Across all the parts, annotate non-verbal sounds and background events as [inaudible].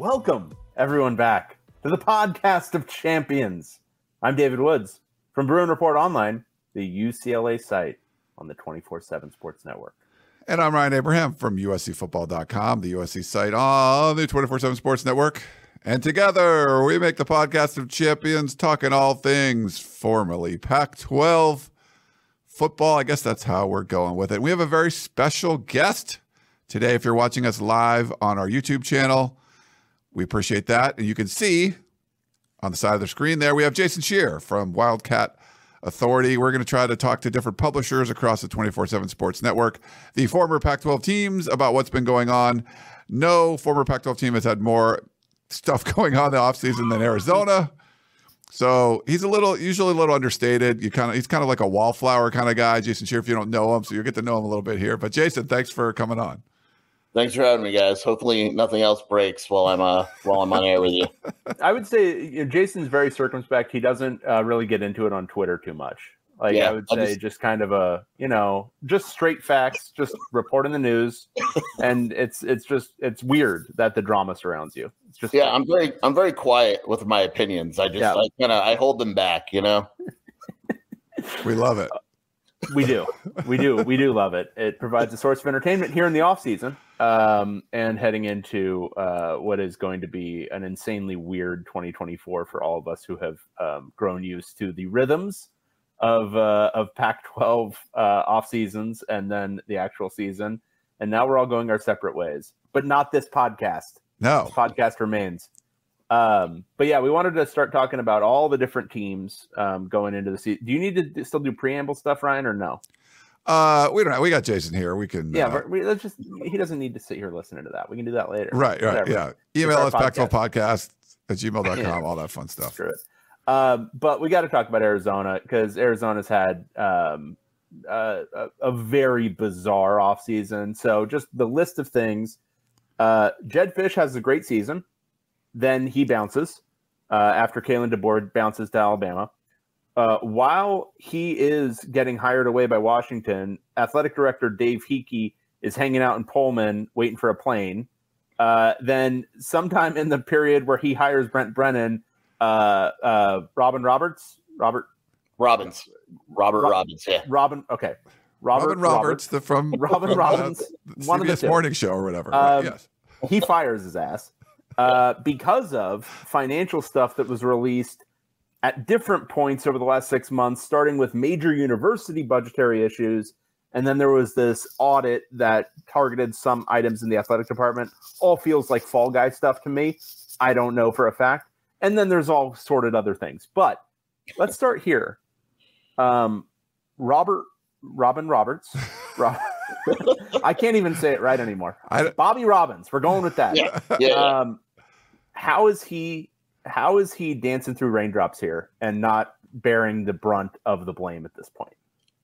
Welcome, everyone, back to the podcast of champions. I'm David Woods from Bruin Report Online, the UCLA site on the 24 7 Sports Network. And I'm Ryan Abraham from USCFootball.com, the USC site on the 24 7 Sports Network. And together we make the podcast of champions, talking all things formerly Pac 12 football. I guess that's how we're going with it. We have a very special guest today. If you're watching us live on our YouTube channel, we appreciate that. And you can see on the side of the screen there, we have Jason Scheer from Wildcat Authority. We're going to try to talk to different publishers across the 24 7 Sports Network, the former Pac 12 teams about what's been going on. No former Pac 12 team has had more stuff [laughs] going on in the offseason than Arizona. So he's a little, usually a little understated. You kind of, he's kind of like a wallflower kind of guy, Jason Scheer. if you don't know him. So you'll get to know him a little bit here. But Jason, thanks for coming on. Thanks for having me, guys. Hopefully, nothing else breaks while I'm uh while I'm on air with you. [laughs] I would say you know, Jason's very circumspect. He doesn't uh, really get into it on Twitter too much. Like yeah, I would say, just, just, kind of a you know, just straight facts, just reporting the news, [laughs] and it's it's just it's weird that the drama surrounds you. It's just yeah, I'm very I'm very quiet with my opinions. I just yeah. I kind of I hold them back, you know. we love it. We do. We do. We do love it. It provides a source of entertainment here in the off season um, and heading into uh, what is going to be an insanely weird 2024 for all of us who have um, grown used to the rhythms of uh, of Pac-12 uh, off seasons and then the actual season. And now we're all going our separate ways, but not this podcast. No, this podcast remains. Um, but yeah, we wanted to start talking about all the different teams um, going into the season. Do you need to still do preamble stuff, Ryan, or no? Uh, we don't. Have, we got Jason here. We can. Yeah, uh, we, let's just. He doesn't need to sit here listening to that. We can do that later. Right. Right. Whatever. Yeah. Email us 12 podcast at gmail.com. [laughs] yeah. All that fun stuff. Screw it. Um, but we got to talk about Arizona because Arizona's had um, uh, a, a, very bizarre offseason. So just the list of things. Uh, Jedd Fisch has a great season. Then he bounces uh, after Kalen DeBoer bounces to Alabama. Uh, while he is getting hired away by Washington, athletic director Dave Heeke is hanging out in Pullman waiting for a plane. Uh, then, sometime in the period where he hires Brent Brennan, uh, uh, Robin Roberts, Robert Robbins, Robert Rob- Robbins, yeah, Robin. Okay, Robert Robin Roberts, the from Robin Robbins, one CBS of the Morning Show or whatever. Um, yes, he fires his ass uh, because of financial stuff that was released at different points over the last six months, starting with major university budgetary issues. And then there was this audit that targeted some items in the athletic department. All feels like fall guy stuff to me. I don't know for a fact. And then there's all sorted other things. But let's start here. Um, Robert Robin Roberts. [laughs] Rob, [laughs] I can't even say it right anymore. Bobby Robbins. We're going with that. Yeah. yeah. Um, how is he? How is he dancing through raindrops here and not bearing the brunt of the blame at this point?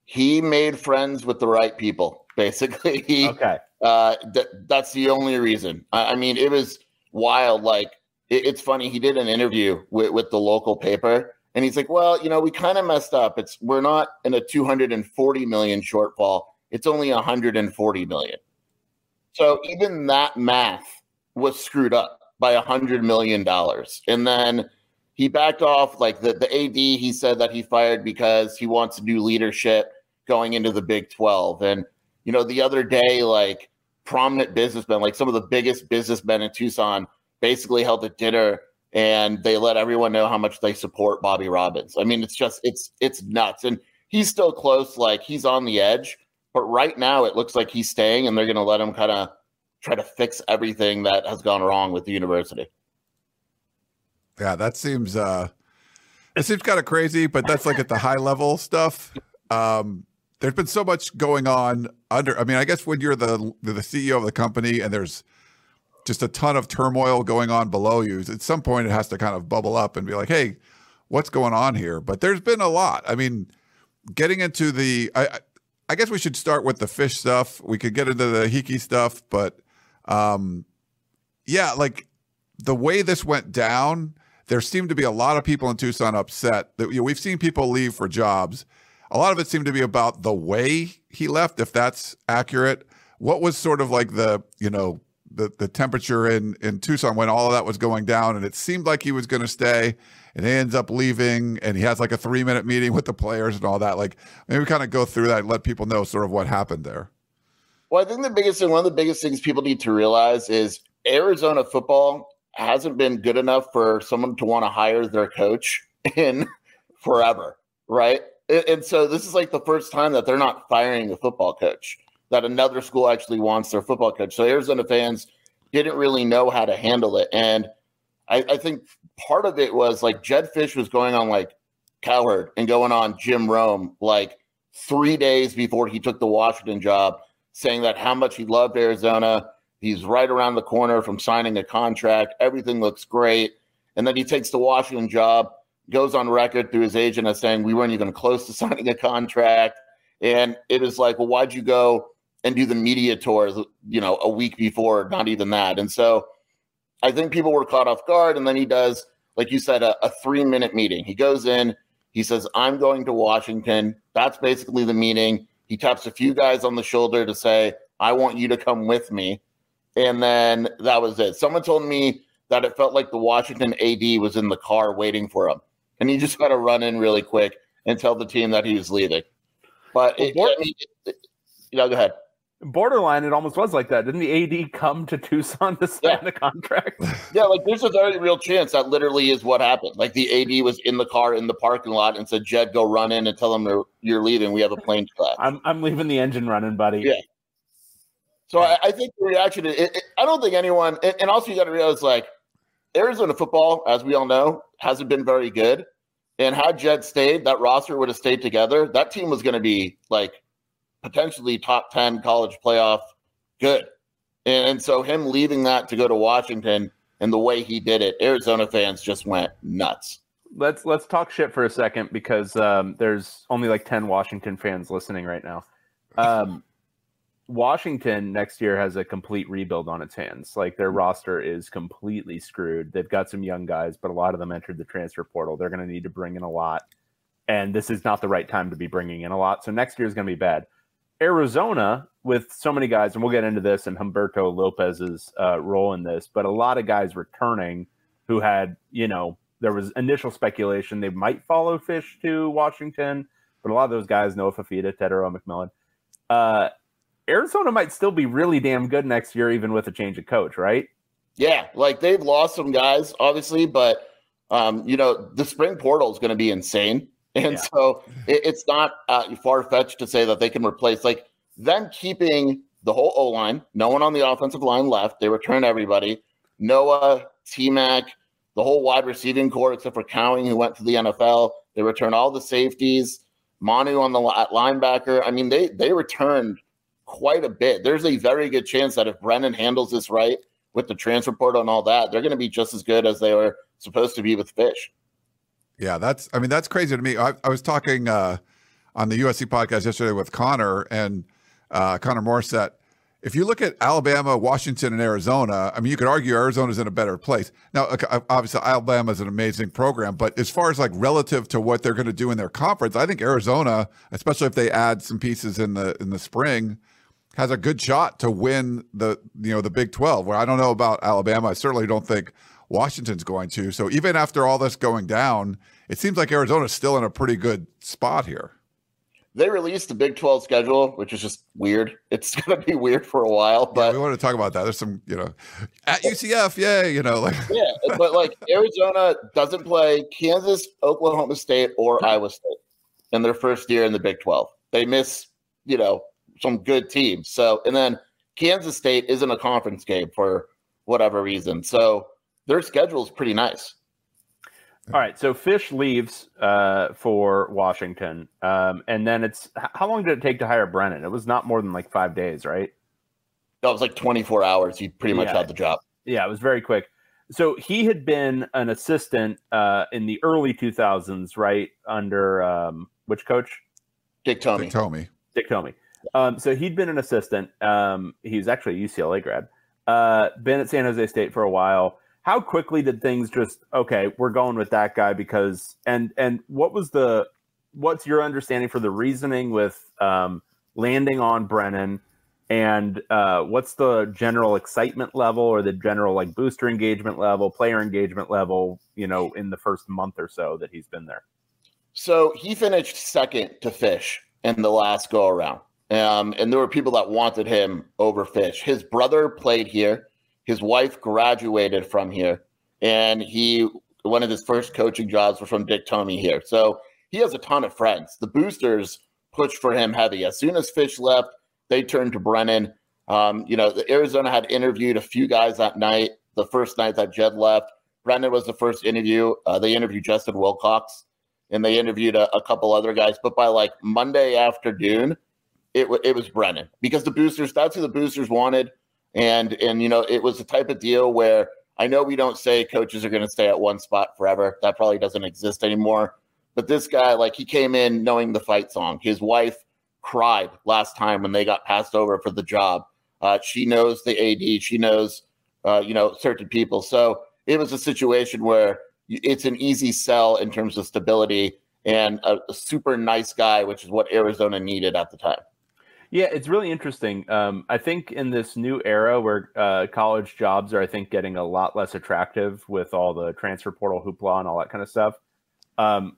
He made friends with the right people. Basically, [laughs] he, okay. Uh, th- that's the only reason. I, I mean, it was wild. Like it, it's funny. He did an interview with, with the local paper, and he's like, "Well, you know, we kind of messed up. It's we're not in a 240 million shortfall. It's only 140 million. So even that math was screwed up by a hundred million dollars. And then he backed off like the, the AD he said that he fired because he wants new leadership going into the Big 12. And you know, the other day, like prominent businessmen, like some of the biggest businessmen in Tucson, basically held a dinner and they let everyone know how much they support Bobby Robbins. I mean, it's just it's it's nuts. And he's still close, like he's on the edge. But right now it looks like he's staying and they're gonna let him kind of try to fix everything that has gone wrong with the university. Yeah, that seems uh It seems kind of crazy, but that's like at the high level stuff. Um, there's been so much going on under. I mean, I guess when you're the the CEO of the company and there's just a ton of turmoil going on below you, at some point it has to kind of bubble up and be like, "Hey, what's going on here?" But there's been a lot. I mean, getting into the, I, I guess we should start with the Fisch stuff. We could get into the Heeke stuff, but um, yeah, like the way this went down, there seemed to be a lot of people in Tucson upset that you know, we've seen people leave for jobs. A lot of it seemed to be about the way he left, if that's accurate. What was sort of like the, you know, the, the temperature in, in Tucson when all of that was going down and it seemed like he was going to stay and he ends up leaving and he has like a three minute meeting with the players and all that. Like maybe kind of go through that and let people know sort of what happened there. Well, I think the biggest thing, one of the biggest things people need to realize is Arizona football hasn't been good enough for someone to want to hire their coach in [laughs] forever, right? And so this is like the first time that they're not firing a football coach, that another school actually wants their football coach. So Arizona fans didn't really know how to handle it. And I, I think part of it was like Jedd Fisch was going on like Cowherd and going on Jim Rome like three days before he took the Washington job, saying that how much he loved Arizona He's right around the corner from signing a contract. Everything looks great. And then he takes the Washington job, goes on record through his agent as saying, We weren't even close to [laughs] signing a contract. And it is like, Well, why'd you go and do the media tours, you know, a week before? Not even that. And so I think people were caught off guard. And then he does, like you said, a, a three minute meeting. He goes in, he says, I'm going to Washington. That's basically the meeting. He taps a few guys on the shoulder to say, I want you to come with me and then that was it. Someone told me that it felt like the Washington AD was in the car waiting for him, and he just got to run in really quick and tell the team that he was leaving. But it, I mean, it, you know, go ahead. Borderline, it almost was like that. Didn't the AD come to Tucson to sign yeah. the contract? [laughs] yeah, like there's a very real chance that literally is what happened. Like the AD was in the car in the parking lot and said, "Jedd, go run in and tell them you're leaving. We have a plane to crash." I'm I'm leaving the engine running, buddy. Yeah, so I, I, think the reaction, it, it, I don't think anyone, and, and also you got to realize like Arizona football, as we all know, hasn't been very good. And had Jedd stayed, that roster would have stayed together. That team was going to be like potentially top 10 college playoff good. And, and so him leaving that to go to Washington and the way he did it, Arizona fans just went nuts. Let's let's talk shit for a second because um, there's only like 10 Washington fans listening right now. Um, [laughs] Washington next year has a complete rebuild on its hands. Like their roster is completely screwed. They've got some young guys, but a lot of them entered the transfer portal. They're going to need to bring in a lot. And this is not the right time to be bringing in a lot. So next year is going to be bad. Arizona, with so many guys, and we'll get into this and Humberto Lopez's uh, role in this, but a lot of guys returning who had, you know, there was initial speculation they might follow Fisch to Washington, but a lot of those guys, Noah Fifita, Tetairoa McMillan, uh, Arizona might still be really damn good next year, even with a change of coach, right? Yeah, like they've lost some guys, obviously, but um, you know the spring portal is going to be insane, and yeah. so it, it's not uh, far fetched to say that they can replace like them keeping the whole O line, no one on the offensive line left. They return everybody, Noah, T Mac, the whole wide receiving core except for Cowing, who went to the NFL. They return all the safeties, Manu on the linebacker. I mean, they they returned quite a bit. There's a very good chance that if Brennan handles this right with the transfer portal and all that, they're going to be just as good as they were supposed to be with Fisch. Yeah, that's. I mean, that's crazy to me. I, I was talking uh, on the USC podcast yesterday with Connor and uh, Connor Morissette. If you look at Alabama, Washington, and Arizona, I mean, you could argue Arizona's in a better place. Now, obviously, Alabama is an amazing program, but as far as like relative to what they're going to do in their conference, I think Arizona, especially if they add some pieces in the in the spring, has a good shot to win the you know the Big 12. Where I don't know about Alabama, I certainly don't think Washington's going to. So even after all this going down, it seems like Arizona's still in a pretty good spot here. They released the Big 12 schedule, which is just weird. It's [laughs] going to be weird for a while, but yeah, we want to talk about that. There's some, you know, at UCF, yay, you know, like yeah, but like [laughs] Arizona doesn't play Kansas, Oklahoma State, or Iowa State in their first year in the Big 12. They miss, you know, some good teams. So, and then Kansas State isn't a conference game for whatever reason. So their schedule is pretty nice. All right, so Fish leaves uh, for Washington, um, and then it's how long did it take to hire Brennan? It was not more than like five days, right? That was like 24 hours. He pretty much Yeah. had the job. Yeah, it was very quick. So he had been an assistant uh, in the early 2000s, right? Under um, which coach? Dick Tomey. Dick Tomey. Dick Tomey. Um, so he'd been an assistant. Um, he's actually a UCLA grad. Uh, been at San Jose State for a while. How quickly did things just okay? We're going with that guy because and and what was the what's your understanding for the reasoning with um, landing on Brennan? And uh, what's the general excitement level or the general like booster engagement level, player engagement level, you know, in the first month or so that he's been there? So he finished second to Fisch in the last go around. Um, and there were people that wanted him over Fisch. His brother played here. His wife graduated from here. And he, one of his first coaching jobs was from Dick Tomey here. So he has a ton of friends. The boosters pushed for him heavy. As soon as Fisch left, they turned to Brennan. Um, you know, Arizona had interviewed a few guys that night, the first night that Jedd left. Brennan was the first interview. Uh, they interviewed Justin Wilcox and they interviewed a, a couple other guys. But by like Monday afternoon, it, w- it was Brennan because the boosters, that's who the boosters wanted. And, and, you know, it was the type of deal where I know we don't say coaches are going to stay at one spot forever. That probably doesn't exist anymore. But this guy, like, he came in knowing the fight song. His wife cried last time when they got passed over for the job. Uh, she knows the AD. She knows, uh, you know, certain people. So it was a situation where it's an easy sell in terms of stability and a, a super nice guy, which is what Arizona needed at the time. Yeah, it's really interesting. Um, I think in this new era where uh, college jobs are, I think, getting a lot less attractive with all the transfer portal hoopla and all that kind of stuff. Um,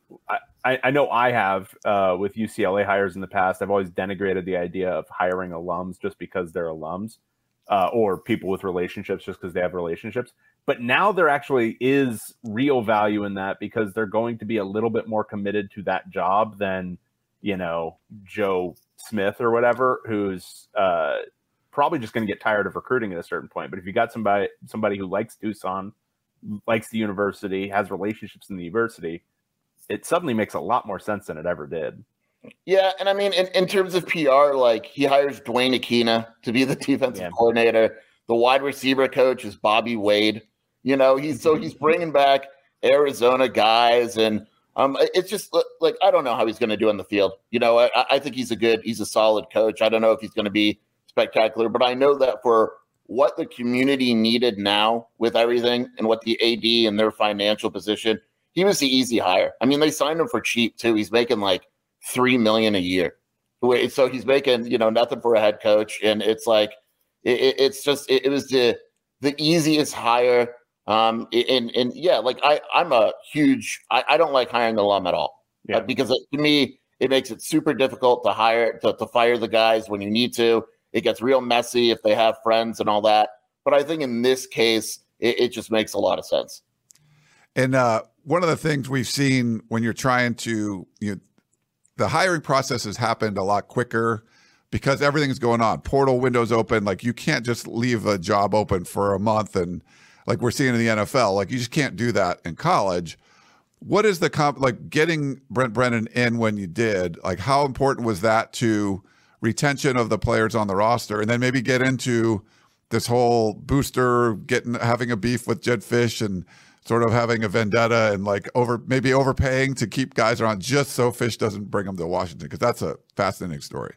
I, I, know I have uh, with UCLA hires in the past. I've always denigrated the idea of hiring alums just because they're alums, uh, or people with relationships just because they have relationships. But now there actually is real value in that because they're going to be a little bit more committed to that job than you know Joe Smith or whatever, who's uh, probably just going to get tired of recruiting at a certain point. But if you got somebody somebody who likes Tucson, likes the university, has relationships in the university, it suddenly makes a lot more sense than it ever did. Yeah, and I mean, in, in terms of PR, like he hires Duane Akina to be the [laughs] defensive Yeah. coordinator. The wide receiver coach is Bobby Wade. You know, he's so [laughs] he's bringing back Arizona guys, and um, it's just like I don't know how he's going to do on the field. You know, I, I think he's a good, he's a solid coach. I don't know if he's going to be spectacular, but I know that for what the community needed now with everything and what the AD and their financial position, he was the easy hire. I mean, they signed him for cheap too. He's making like three million a year. So he's making you know nothing for a head coach, and it's like it, it- it's just it, it was the the easiest hire. Um, and and yeah, like I I'm a huge I, I don't like hiring the alum at all Yeah. uh, because it, to me it makes it super difficult to hire to, to fire the guys when you need to. It gets real messy if they have friends and all that. But I think in this case, it, it just makes a lot of sense. And uh, one of the things we've seen when you're trying to, you know, the hiring process has happened a lot quicker because everything's going on. Portal windows open. Like you can't just leave a job open for a month and like we're seeing in the NFL. Like you just can't do that in college. What is the comp like getting Brent Brennan in when you did? Like how important was that to retention of the players on the roster? And then maybe get into this whole booster getting having a beef with Jedd Fisch and sort of having a vendetta and like over maybe overpaying to keep guys around just so Fisch doesn't bring them to Washington because that's a fascinating story.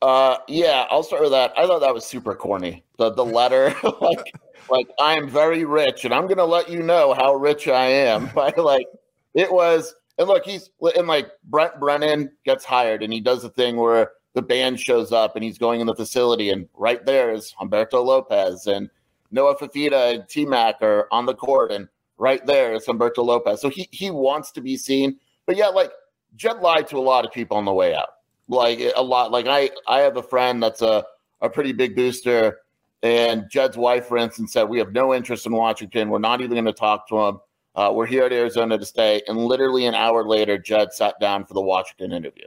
Uh, yeah, I'll start with that. I thought that was super corny. The the letter, [laughs] like, like I am very rich, and I'm gonna let you know how rich I am. [laughs] By like, it was, and look, he's and like Brent Brennan gets hired, and he does the thing where the band shows up, and he's going in the facility, and right there is Humberto Lopez and Noah Fifita and T Mac are on the court, and right there is Humberto Lopez. So he he wants to be seen, but yeah, like Jedd lied to a lot of people on the way out like a lot. Like I, I have a friend that's a, a pretty big booster, and Jedd's wife, for instance, said we have no interest in Washington. We're not even going to talk to him. Uh, we're here at Arizona to stay. And literally an hour later, Jedd sat down for the Washington interview.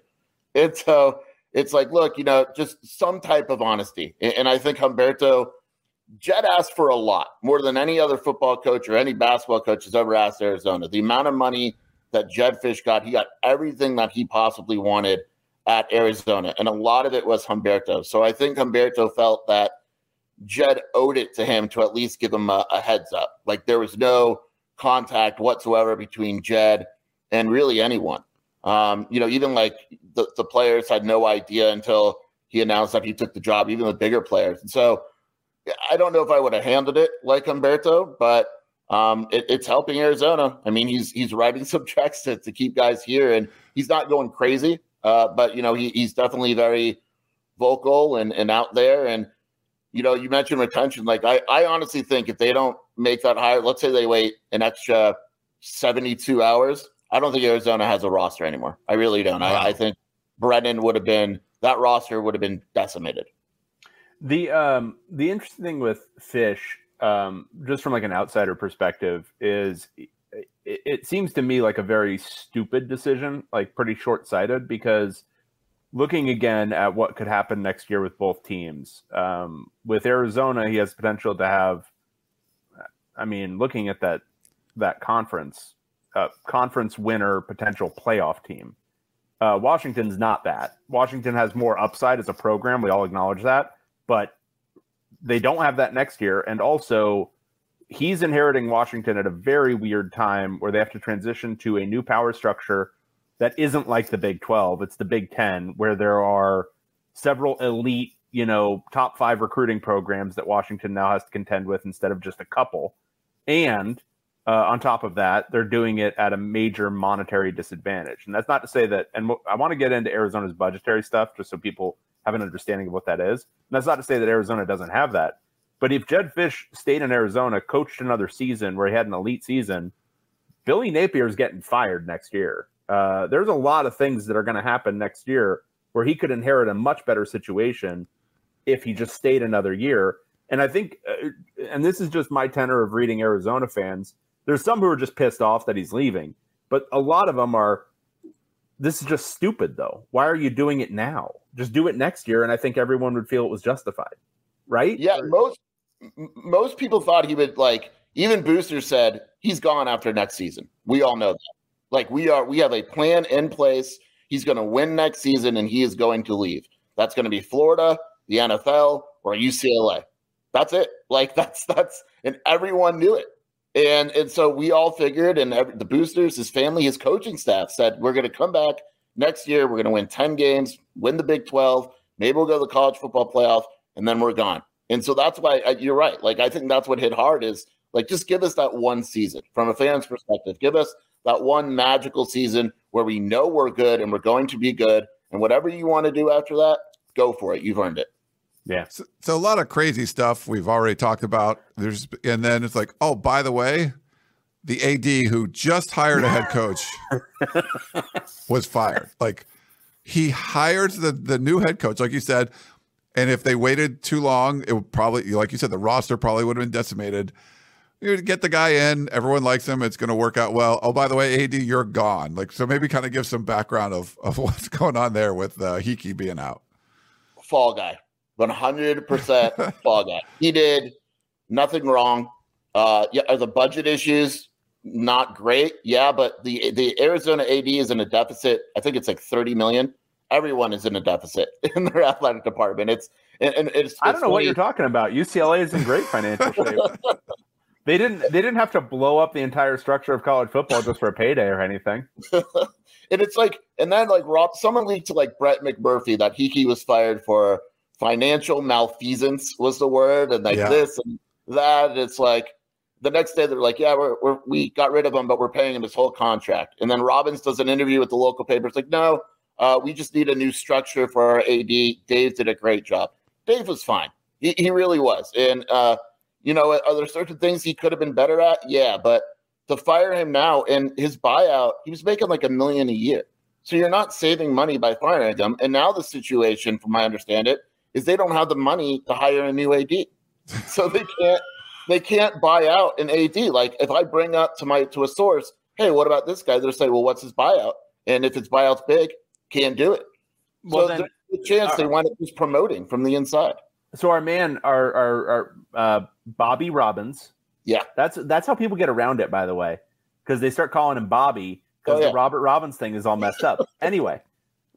And so it's like, look, you know, just some type of honesty. And, I think Humberto, Jedd asked for a lot more than any other football coach or any basketball coach has ever asked Arizona. The amount of money that Jedd Fisch got, he got everything that he possibly wanted at Arizona, and a lot of it was Humberto. So I think Humberto felt that Jedd owed it to him to at least give him a, a heads up. Like there was no contact whatsoever between Jedd and really anyone. Um, you know, even like the, the players had no idea until he announced that he took the job, even the bigger players. And so I don't know if I would have handled it like Humberto, but um, it, it's helping Arizona. I mean, he's he's writing [laughs] some checks to, to keep guys here, and he's not going crazy. Uh, but you know, he, he's definitely very vocal and, and out there. And you know, you mentioned retention. Like I, I honestly think if they don't make that hire, let's say they wait an extra 72 hours, I don't think Arizona has a roster anymore. I really don't. Wow. I, I think Brennan would have been that roster would have been decimated. The um the interesting thing with Fisch, um, just from like an outsider perspective, is it, it seems to me like a very stupid decision, like pretty short sighted, because looking again at what could happen next year with both teams, um, with Arizona, he has potential to have. I mean, looking at that that conference, uh, conference winner potential playoff team. Uh, Washington's not that. Washington has more upside as a program. We all acknowledge that but they don't have that next year. And also, he's inheriting Washington at a very weird time where they have to transition to a new power structure that isn't like the Big 12. It's the Big 10, where there are several elite, you know, top five recruiting programs that Washington now has to contend with instead of just a couple. And uh, on top of that, they're doing it at a major monetary disadvantage. And that's not to say that, and I want to get into Arizona's budgetary stuff just so people have an understanding of what that is. And that's not to say that Arizona doesn't have that. But if Jedd Fisch stayed in Arizona, coached another season where he had an elite season, Billy Napier is getting fired next year. Uh, there's a lot of things that are going to happen next year where he could inherit a much better situation if he just stayed another year. And I think, uh, and this is just my tenor of reading Arizona fans. There's some who are just pissed off that he's leaving, but a lot of them are this is just stupid, though. Why are you doing it now? Just do it next year, and I think everyone would feel it was justified, right? Yeah, most most people thought he would like. Even Booster said he's gone after next season. We all know that. Like we are, we have a plan in place. He's going to win next season, and he is going to leave. That's going to be Florida, the NFL, or UCLA. That's it. Like [laughs] that's that's, and everyone knew it. And and so we all figured, and every, the boosters, his family, his coaching staff said, we're going to come back next year. We're going to win 10 games, win the Big 12. Maybe we'll go to the college football playoff, and then we're gone. And so that's why I, you're right. Like, I think that's what hit hard is like, just give us that one season from a fan's perspective. Give us that one magical season where we know we're good and we're going to be good. And whatever you want to do after that, go for it. You've earned it. Yeah. So, so, a lot of crazy stuff we've already talked about. There's and then it's like, oh, by the way, the AD who just hired a head coach [laughs] was fired. Like he hired the the new head coach, like you said, and if they waited too long, it would probably, like you said, the roster probably would have been decimated. You get the guy in, everyone likes him, it's going to work out well. Oh, by the way, AD, you're gone. Like so, maybe kind of give some background of of [laughs] what's going on there with uh, Heeke being out. Fall guy. 100% [laughs] fall guy. He did nothing wrong. Uh, yeah, are the budget issues not great? Yeah, but the the Arizona AD is in a deficit. I think it's like 30 million. Everyone is in a deficit [laughs] in their athletic department. It's and, and it's, it's I don't know 20. what you're talking about. UCLA is in great financial shape. They didn't they didn't have to blow up the entire structure of college football just for a payday or anything. [laughs] and it's like, and then like Rob, someone leaked to like Brett McMurphy that Heeke was fired for financial malfeasance was the word, and like yeah. this and that. And it's like the next day they're like, yeah, we're, we're, we got rid of him, but we're paying him his whole contract. And then Robbins does an interview with the local paper. It's like, no, uh, we just need a new structure for our AD. Dave did a great job. Dave was fine. He, he really was. And, uh, you know, are there certain things he could have been better at? Yeah, but to fire him now and his buyout, he was making like a million a year. So you're not saving money by firing him. And now the situation, from my understand it, is they don't have the money to hire a new AD, [laughs] so they can't they can't buy out an AD. Like if I bring up to my to a source, hey, what about this guy? They'll say, well, what's his buyout? And if his buyout's big, can't do it. Well, so then, there's a chance uh, they wind up just promoting from the inside. So our man, our our, our uh, Bobby Robbins. Yeah, that's that's how people get around it. By the way, because they start calling him Bobby because oh, yeah. the Robert Robbins thing is all messed up. [laughs] anyway,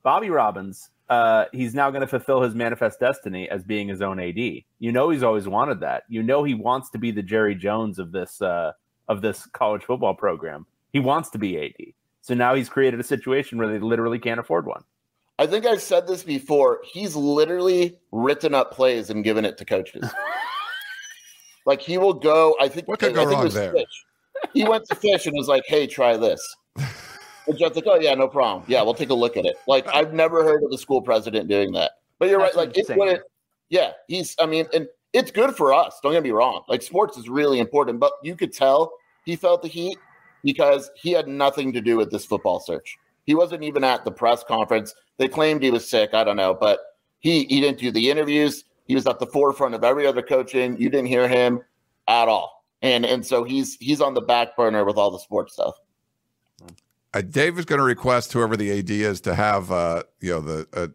Bobby Robbins, uh, he's now going to fulfill his manifest destiny as being his own AD. You know, he's always wanted that. You know, he wants to be the Jerry Jones of this uh, of this college football program. He wants to be AD. So now he's created a situation where they literally can't afford one. I think I've said this before. He's literally written up plays and given it to coaches. [laughs] like he will go. I think what could go wrong there? Fisch. He went to Fisch and was like, "Hey, try this." And Jeff's like, "Oh yeah, no problem. Yeah, we'll take a look at it." Like [laughs] I've never heard of the school president doing that. But you're That's right. Like it's what it. Yeah, he's. I mean, and it's good for us. Don't get me wrong. Like sports is really important, but you could tell he felt the heat because he had nothing to do with this football search. He wasn't even at the press conference. They claimed he was sick. I don't know, but he he didn't do the interviews. He was at the forefront of every other coaching. You didn't hear him at all, and and so he's he's on the back burner with all the sports stuff. Uh, Dave is going to request whoever the AD is to have uh, you know the uh,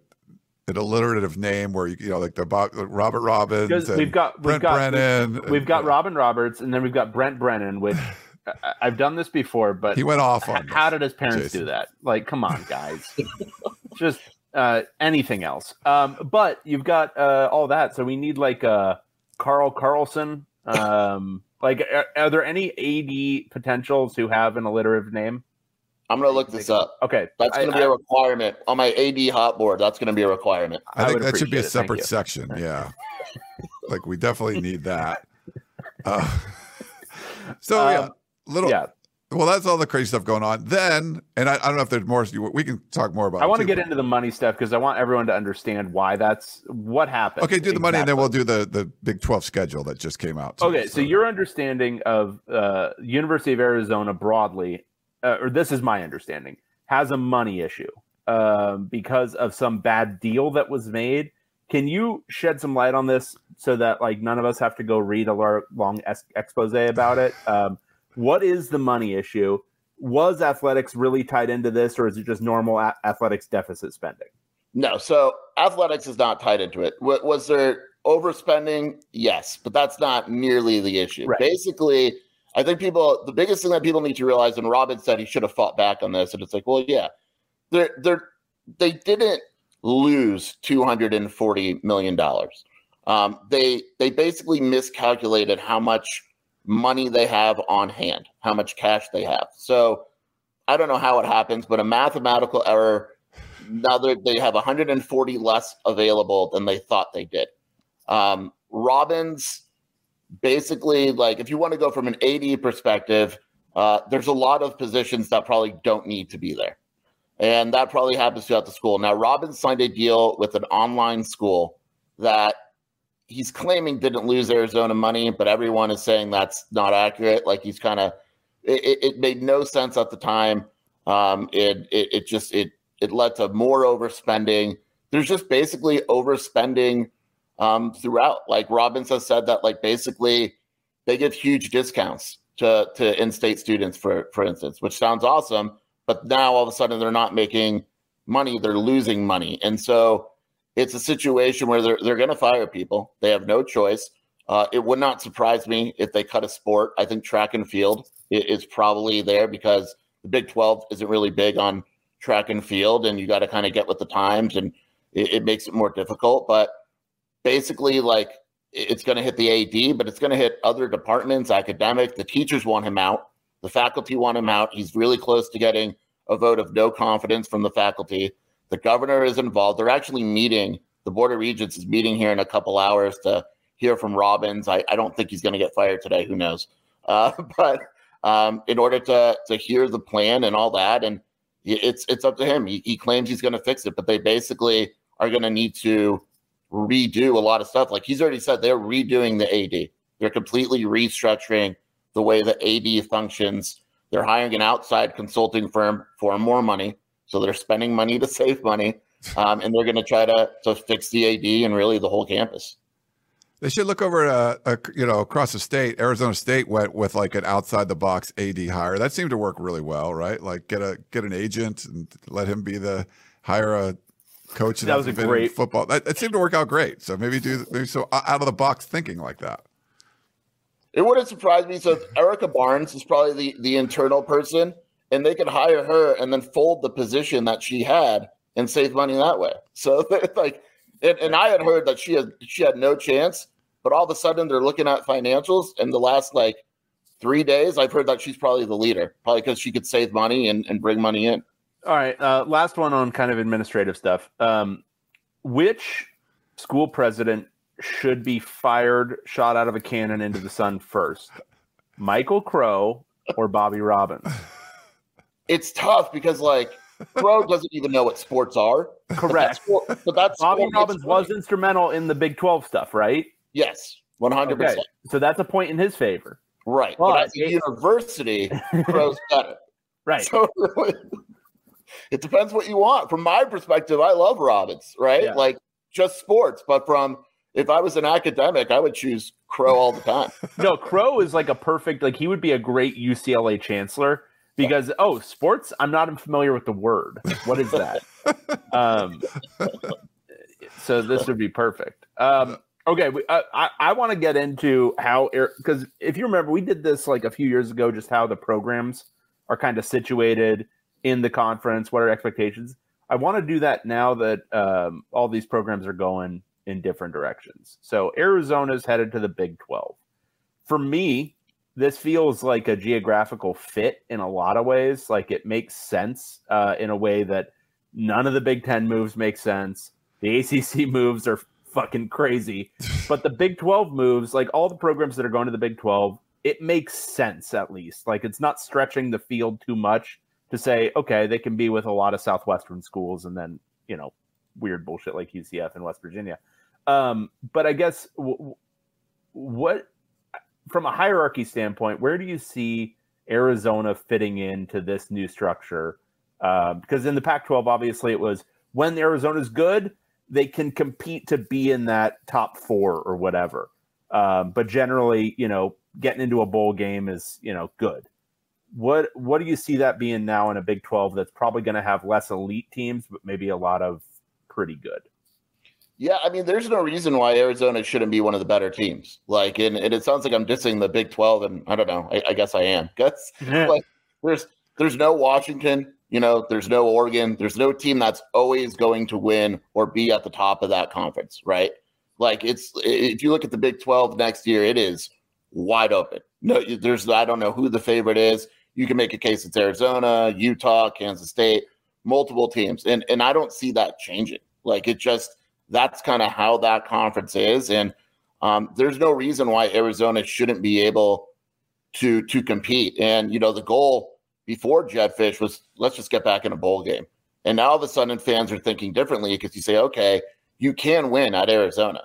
an alliterative name where you, you know like the Bob, Robert Robbins. We've got we've Brent got, Brennan. We've, we've got Robin Roberts, and then we've got Brent Brennan, which [laughs] I've done this before, but he went off on. How did his parents Jason. do that? Like, come on, guys, [laughs] just uh, anything else. Um, but you've got uh, all that, so we need like uh, Carl Carlson. Um, like, are, are, there any AD potentials who have an alliterative name? I'm gonna look this up. Okay, that's gonna I, be a requirement on my AD hot board. That's gonna be a requirement. I, I think that should be a separate section. Yeah, [laughs] like we definitely need that. Uh, [laughs] so um, yeah little yeah. Well, that's all the crazy stuff going on. Then, and I, I don't know if there's more. We can talk more about. I want to get into the money stuff because I want everyone to understand why that's what happened. Okay, do the money, and then we'll do the the Big Twelve schedule that just came out. Too, okay, so. so. your understanding of uh, University of Arizona broadly, uh, or this is my understanding, has a money issue um, because of some bad deal that was made. Can you shed some light on this so that like none of us have to go read a long expose about it? Um, what is the money issue? Was athletics really tied into this, or is it just normal a- athletics deficit spending? No, so athletics is not tied into it. W- was there overspending? Yes, but that's not nearly the issue. Right. Basically, I think people, the biggest thing that people need to realize, and Robin said he should have fought back on this, and it's like, well, yeah, they're, they're, they didn't lose $240 million. Um, they, they basically miscalculated how much money they have on hand, how much cash they have. So I don't know how it happens, but a mathematical error. Now they have 140 less available than they thought they did. Um, Robbins, basically, like if you want to go from an AD perspective, uh, there's a lot of positions that probably don't need to be there. And that probably happens throughout the school. Now, Robbins signed a deal with an online school that he's claiming didn't lose Arizona money, but everyone is saying that's not accurate. Like he's kind of it, it, made no sense at the time. Um, it, it it just it it led to more overspending. There's just basically overspending um, throughout. Like Robbins has said that like basically they give huge discounts to to in-state students for for instance, which sounds awesome. But now all of a sudden they're not making money; they're losing money, and so it's a situation where they're they're going to fire people. They have no choice. Uh, it would not surprise me if they cut a sport. I think track and field is probably there because the Big Twelve isn't really big on track and field, and you got to kind of get with the times, and it, it makes it more difficult. But basically, like it's going to hit the AD, but it's going to hit other departments, academic. The teachers want him out. The faculty want him out. He's really close to getting a vote of no confidence from the faculty. The governor is involved. They're actually meeting. The Board of Regents is meeting here in a couple hours to hear from Robbins. I, I don't think he's going to get fired today. Who knows? [laughs] Uh, but um, in order to to hear the plan and all that, and it's it's up to him. He, he claims he's going to fix it, but they basically are going to need to redo a lot of stuff. Like he's already said, they're redoing the AD. They're completely restructuring the way the AD functions. They're hiring an outside consulting firm for more money. So they're spending money to save money, um, and they're going to try to to fix the AD and really the whole campus. They should look over at, uh, you know across the state. Arizona State went with like an outside the box AD hire. That seemed to work really well, right? Like get a get an agent and let him be the hire a coach That was a been great- football. That, that seemed to work out great. So maybe do maybe so out of the box thinking like that. It wouldn't surprise me. So Erika Barnes is probably the, the internal person, and they could hire her and then fold the position that she had and save money that way. [laughs] So [laughs] like, and, and I had heard that she had she had no chance, but all of a sudden they're looking at financials, and the last like three days, I've heard that she's probably the leader, probably because she could save money and, and bring money in. All right. Uh, last one on kind of administrative stuff. Um, which school president should be fired, shot out of a cannon into the sun first? Michael Crow or Bobby Robbins? [laughs] It's tough because like Crow [laughs] doesn't even know what sports are. Correct. Sport- but that's Bobby Robbins was instrumental in the Big 12 stuff, right? yes, one hundred percent. So that's a point in his favor. Right. Well, but as a it- university, [laughs] Crow's better. Right. So [laughs] it depends what you want. From my perspective, I love Robbins, right? Yeah. Like just sports. But from if I was an academic, I would choose Crow all the time. No, Crow is like a perfect, like he would be a great UCLA chancellor because, oh, sports, I'm not familiar with the word. What is that? [laughs] um, so this would be perfect. Um, okay, we, uh, I, I want to get into how, because if you remember, we did this like a few years ago, just how the programs are kind of situated in the conference, what are expectations. I want to do that now that um, all these programs are going in different directions. So Arizona's headed to the Big 12. For me, this feels like a geographical fit in a lot of ways. Like it makes sense uh, in a way that none of the Big Ten moves make sense. The ACC [laughs] moves are fucking crazy, but the Big 12 moves, like all the programs that are going to the Big 12, it makes sense at least. Like it's not stretching the field too much to say, okay, they can be with a lot of Southwestern schools and then, you know, weird bullshit like UCF in West Virginia. Um, but I guess w- w- what, from a hierarchy standpoint, where do you see Arizona fitting into this new structure? Uh, because in the Pac 12, obviously, it was when Arizona's good, they can compete to be in that top four or whatever. Um, but generally, you know, getting into a bowl game is, you know, good. What what do you see that being now in a Big 12 that's probably going to have less elite teams, but maybe a lot of pretty good? Yeah, I mean, there's no reason why Arizona shouldn't be one of the better teams. Like, and, and it sounds like I'm dissing the Big 12, and I don't know. I, I guess I am. [laughs] Because like, there's there's no Washington, you know, there's no Oregon, there's no team that's always going to win or be at the top of that conference, right? Like, it's if you look at the Big 12 next year, it is wide open. No, there's I don't know who the favorite is. You can make a case it's Arizona, Utah, Kansas State, multiple teams, and and I don't see that changing. Like, it just that's kind of how that conference is, and um, there's no reason why Arizona shouldn't be able to to compete. And you know, the goal before Jedd Fisch was let's just get back in a bowl game. And now all of a sudden, fans are thinking differently because you say, okay, you can win at Arizona,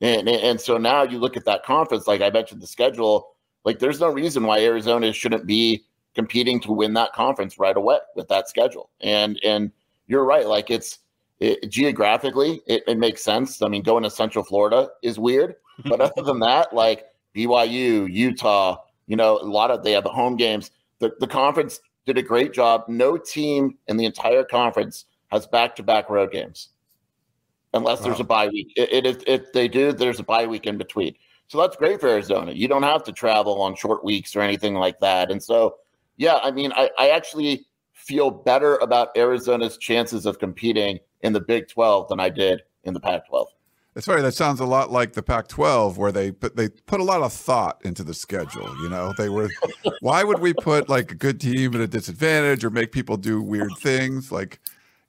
and and so now you look at that conference. Like I mentioned, the schedule. Like there's no reason why Arizona shouldn't be competing to win that conference right away with that schedule. And and you're right. Like it's it, geographically, it, it makes sense. I mean, going to Central Florida is weird, but [laughs] other than that, like BYU, Utah, you know, a lot of they have the home games. The the conference did a great job. No team in the entire conference has back to back road games, unless there's a bye week. It, it, if, if they do, there's a bye week in between. So that's great for Arizona. You don't have to travel on short weeks or anything like that. And so, yeah, I mean, I, I actually feel better about Arizona's chances of competing in the Big 12 than I did in the Pac 12. It's funny. That sounds a lot like the Pac-12, where they put they put a lot of thought into the schedule. You know, they were. [laughs] why would we put like a good team at a disadvantage or make people do weird things? Like,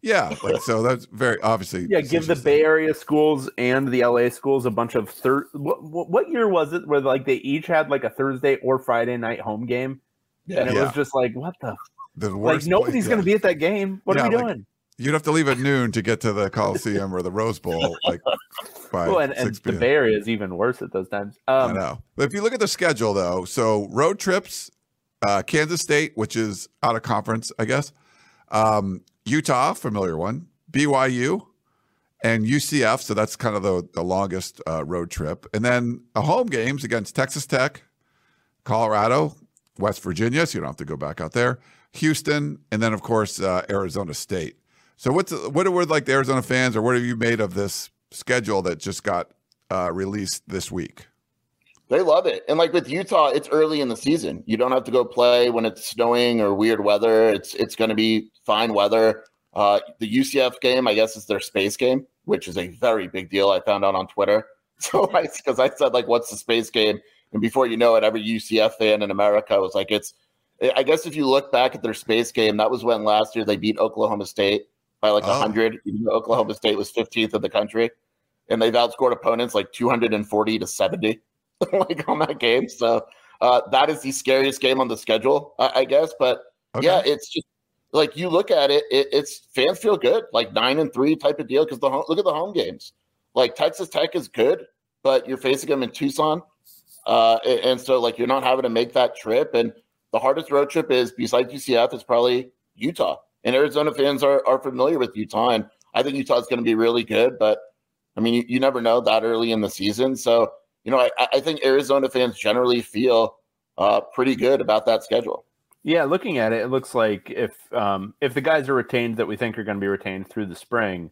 yeah, like so. That's very obviously. Yeah, give the Bay Area schools and the LA schools a bunch of thir- what, what what year was it where like they each had like a Thursday or Friday night home game, yeah. and it Yeah. was just like what the the like nobody's going to be at that game. What are we Yeah, like, doing? You'd have to leave at noon to get to the Coliseum or the Rose Bowl, like by Well, and, and the. Bay Area is even worse at those times. I Um, know. But if you look at the schedule, though, so road trips, uh, Kansas State, which is out of conference, I guess, um, Utah, familiar one, BYU, and UCF. So that's kind of the, the longest uh, road trip. And then home games against Texas Tech, Colorado, West Virginia. So you don't have to go back out there, Houston, and then, of course, uh, Arizona State. So what's what were like the Arizona fans, or what have you made of this schedule that just got uh, released this week? They love it, and like with Utah, it's early in the season. You don't have to go play when it's snowing or weird weather. It's it's going to be fine weather. Uh, the UCF game, I guess, is their space game, which is a very big deal. I found out on Twitter. [laughs] So I because I, I said like, "What's the space game?" and before you know it, every UCF fan in America was like, "It's." I guess if you look back at their space game, that was when last year they beat Oklahoma State by like oh. 100. Oklahoma State was 15th in the country, and they've outscored opponents like 240 to 70, [laughs] like on that game. So uh, that is the scariest game on the schedule, I, I guess. But okay. yeah, it's just like you look at it, it, it's fans feel good, like nine and three type of deal. Because the home, look at the home games, like Texas Tech is good, but you're facing them in Tucson, uh, and, and so like you're not having to make that trip. And the hardest road trip is besides UCF is probably Utah and Arizona fans are, are familiar with Utah. And I think Utah is going to be really good, but I mean, you, you, never know that early in the season. So, you know, I, I think Arizona fans generally feel uh, pretty good about that schedule. Yeah, looking at it, it looks like if um, if the guys are retained that we think are going to be retained through the spring,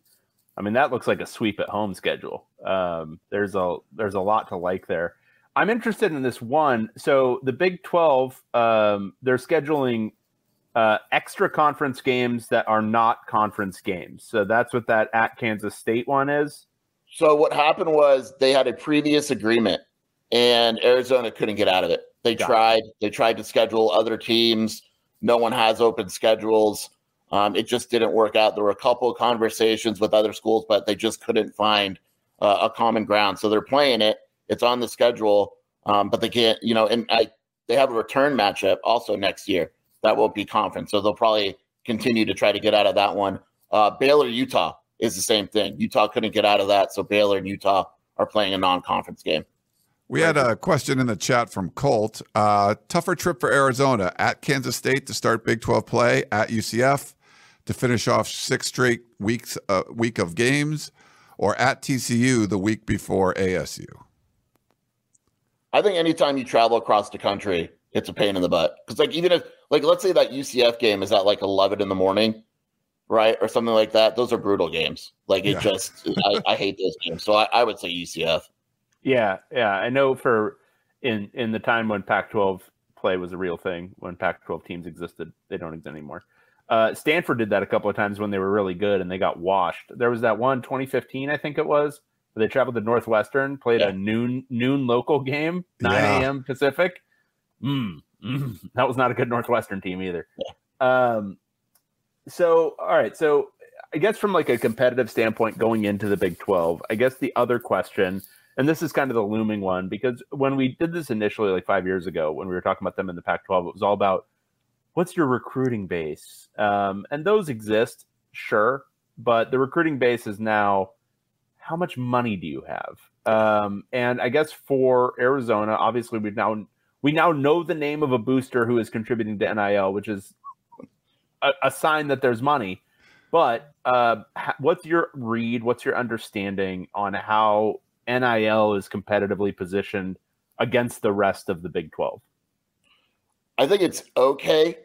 I mean that looks like a sweep at home schedule. Um, there's a there's a lot to like there. I'm interested in this one. So the Big Twelve, um, they're scheduling uh, extra conference games that are not conference games. So that's what that at Kansas State one is. So what happened was they had a previous agreement, and Arizona couldn't get out of it. They Got tried. It. They tried to schedule other teams. No one has open schedules. Um, it just didn't work out. There were a couple of conversations with other schools, but they just couldn't find uh, a common ground. So they're playing it. It's on the schedule, um, but they can't. You know, and I, they have a return matchup also next year that won't be conference. So they'll probably continue to try to get out of that one. Uh, Baylor, Utah is the same thing. Utah couldn't get out of that. So Baylor and Utah are playing a non conference game. We had a question in the chat from Colt. Uh, tougher trip for Arizona at Kansas State to start Big 12 play, at UCF to finish off six straight weeks uh, week of games, or at TCU the week before ASU. I think anytime you travel across the country, it's a pain in the butt. Because like even if like let's say that UCF game is at like eleven in the morning, right, or something like that. Those are brutal games. Like it yeah. just I, I, hate those games. So I, I would say UCF. Yeah, yeah. I know for in in the time when Pac-12 play was a real thing, when Pac-12 teams existed, they don't exist anymore. Uh, Stanford did that a couple of times when they were really good and they got washed. There was that one 2015, I think it was, where they traveled to Northwestern, played yeah. a noon noon local game, 9 yeah. a.m. Pacific, Mm, mm, [laughs] that was not a good Northwestern team either. Yeah. Um, so, all right. So, I guess from like a competitive standpoint going into the Big 12, I guess the other question, and this is kind of the looming one, because when we did this initially, like five years ago, when we were talking about them in the Pac 12, it was all about what's your recruiting base? Um, and those exist, sure, but the recruiting base is now how much money do you have? Um, and I guess for Arizona, obviously, we've now we now know the name of a booster who is contributing to NIL, which is a, a sign that there's money. But uh, what's your read? What's your understanding on how NIL is competitively positioned against the rest of the Big 12? I think it's okay.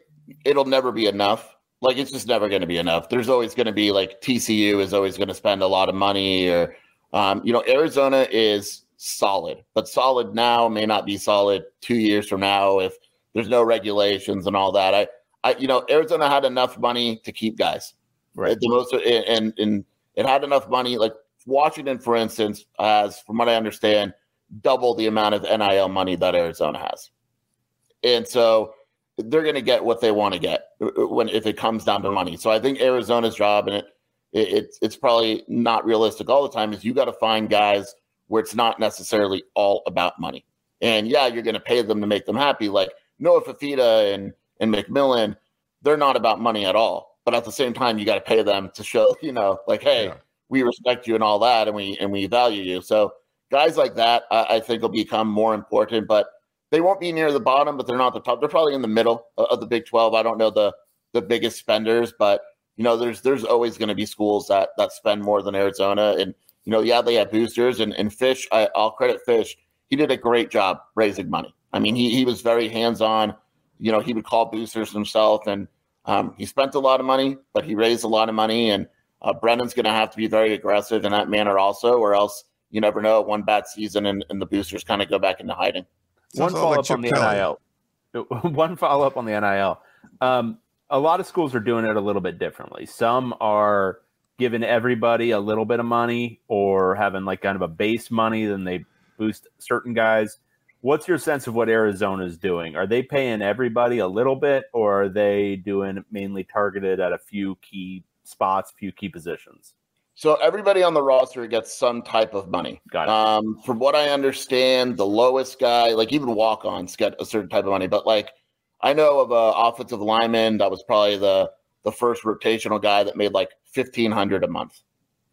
It'll never be enough. Like it's just never going to be enough. There's always going to be like TCU is always going to spend a lot of money, or um, you know, Arizona is solid, but solid now may not be solid two years from now if there's no regulations and all that. I, I, you know, Arizona had enough money to keep guys, right? The most, and and it had enough money. Like Washington, for instance, has, from what I understand, double the amount of NIL money that Arizona has, and so they're going to get what they want to get uh, uh, when if it comes down to money. So I think Arizona's job, and it, it it's it's probably not realistic all the time, is you got to find guys where it's not necessarily all about money. And yeah, you're going to pay them to make them happy. Like Noah Fifita and, and McMillan, they're not about money at all. But at the same time, you got to pay them to show, [laughs] you know, like, hey, yeah. we respect you and all that, and we and we value you. So guys like that, I, I think will become more important. But they won't be near the bottom, but they're not the top. They're probably in the middle of the Big Twelve. I don't know the the biggest spenders, but you know, there's there's always going to be schools that that spend more than Arizona, and you know, yeah, they have boosters and, and Fisch, I, will credit Fisch. He did a great job raising money. I mean, he, he was very hands on. You know, he would call boosters himself and um, he spent a lot of money, but he raised a lot of money. And Uh, Brennan's going to have to be very aggressive in that manner also, or else you never know. One bad season and, and the boosters kind of go back into hiding. One follow up like [laughs] on the NIL. One follow up on the NIL. Um, a lot of schools are doing it a little bit differently. Some are giving everybody a little bit of money or having like kind of a base money, then they boost certain guys. What's your sense of what Arizona is doing? Are they paying everybody a little bit, or are they doing mainly targeted at a few key spots, few key positions? So everybody on the roster gets some type of money. Got it. Um, from what I understand, the lowest guy, like even walk-ons, get a certain type of money. But like, I know of a offensive lineman that was probably the the first rotational guy that made like fifteen hundred a month,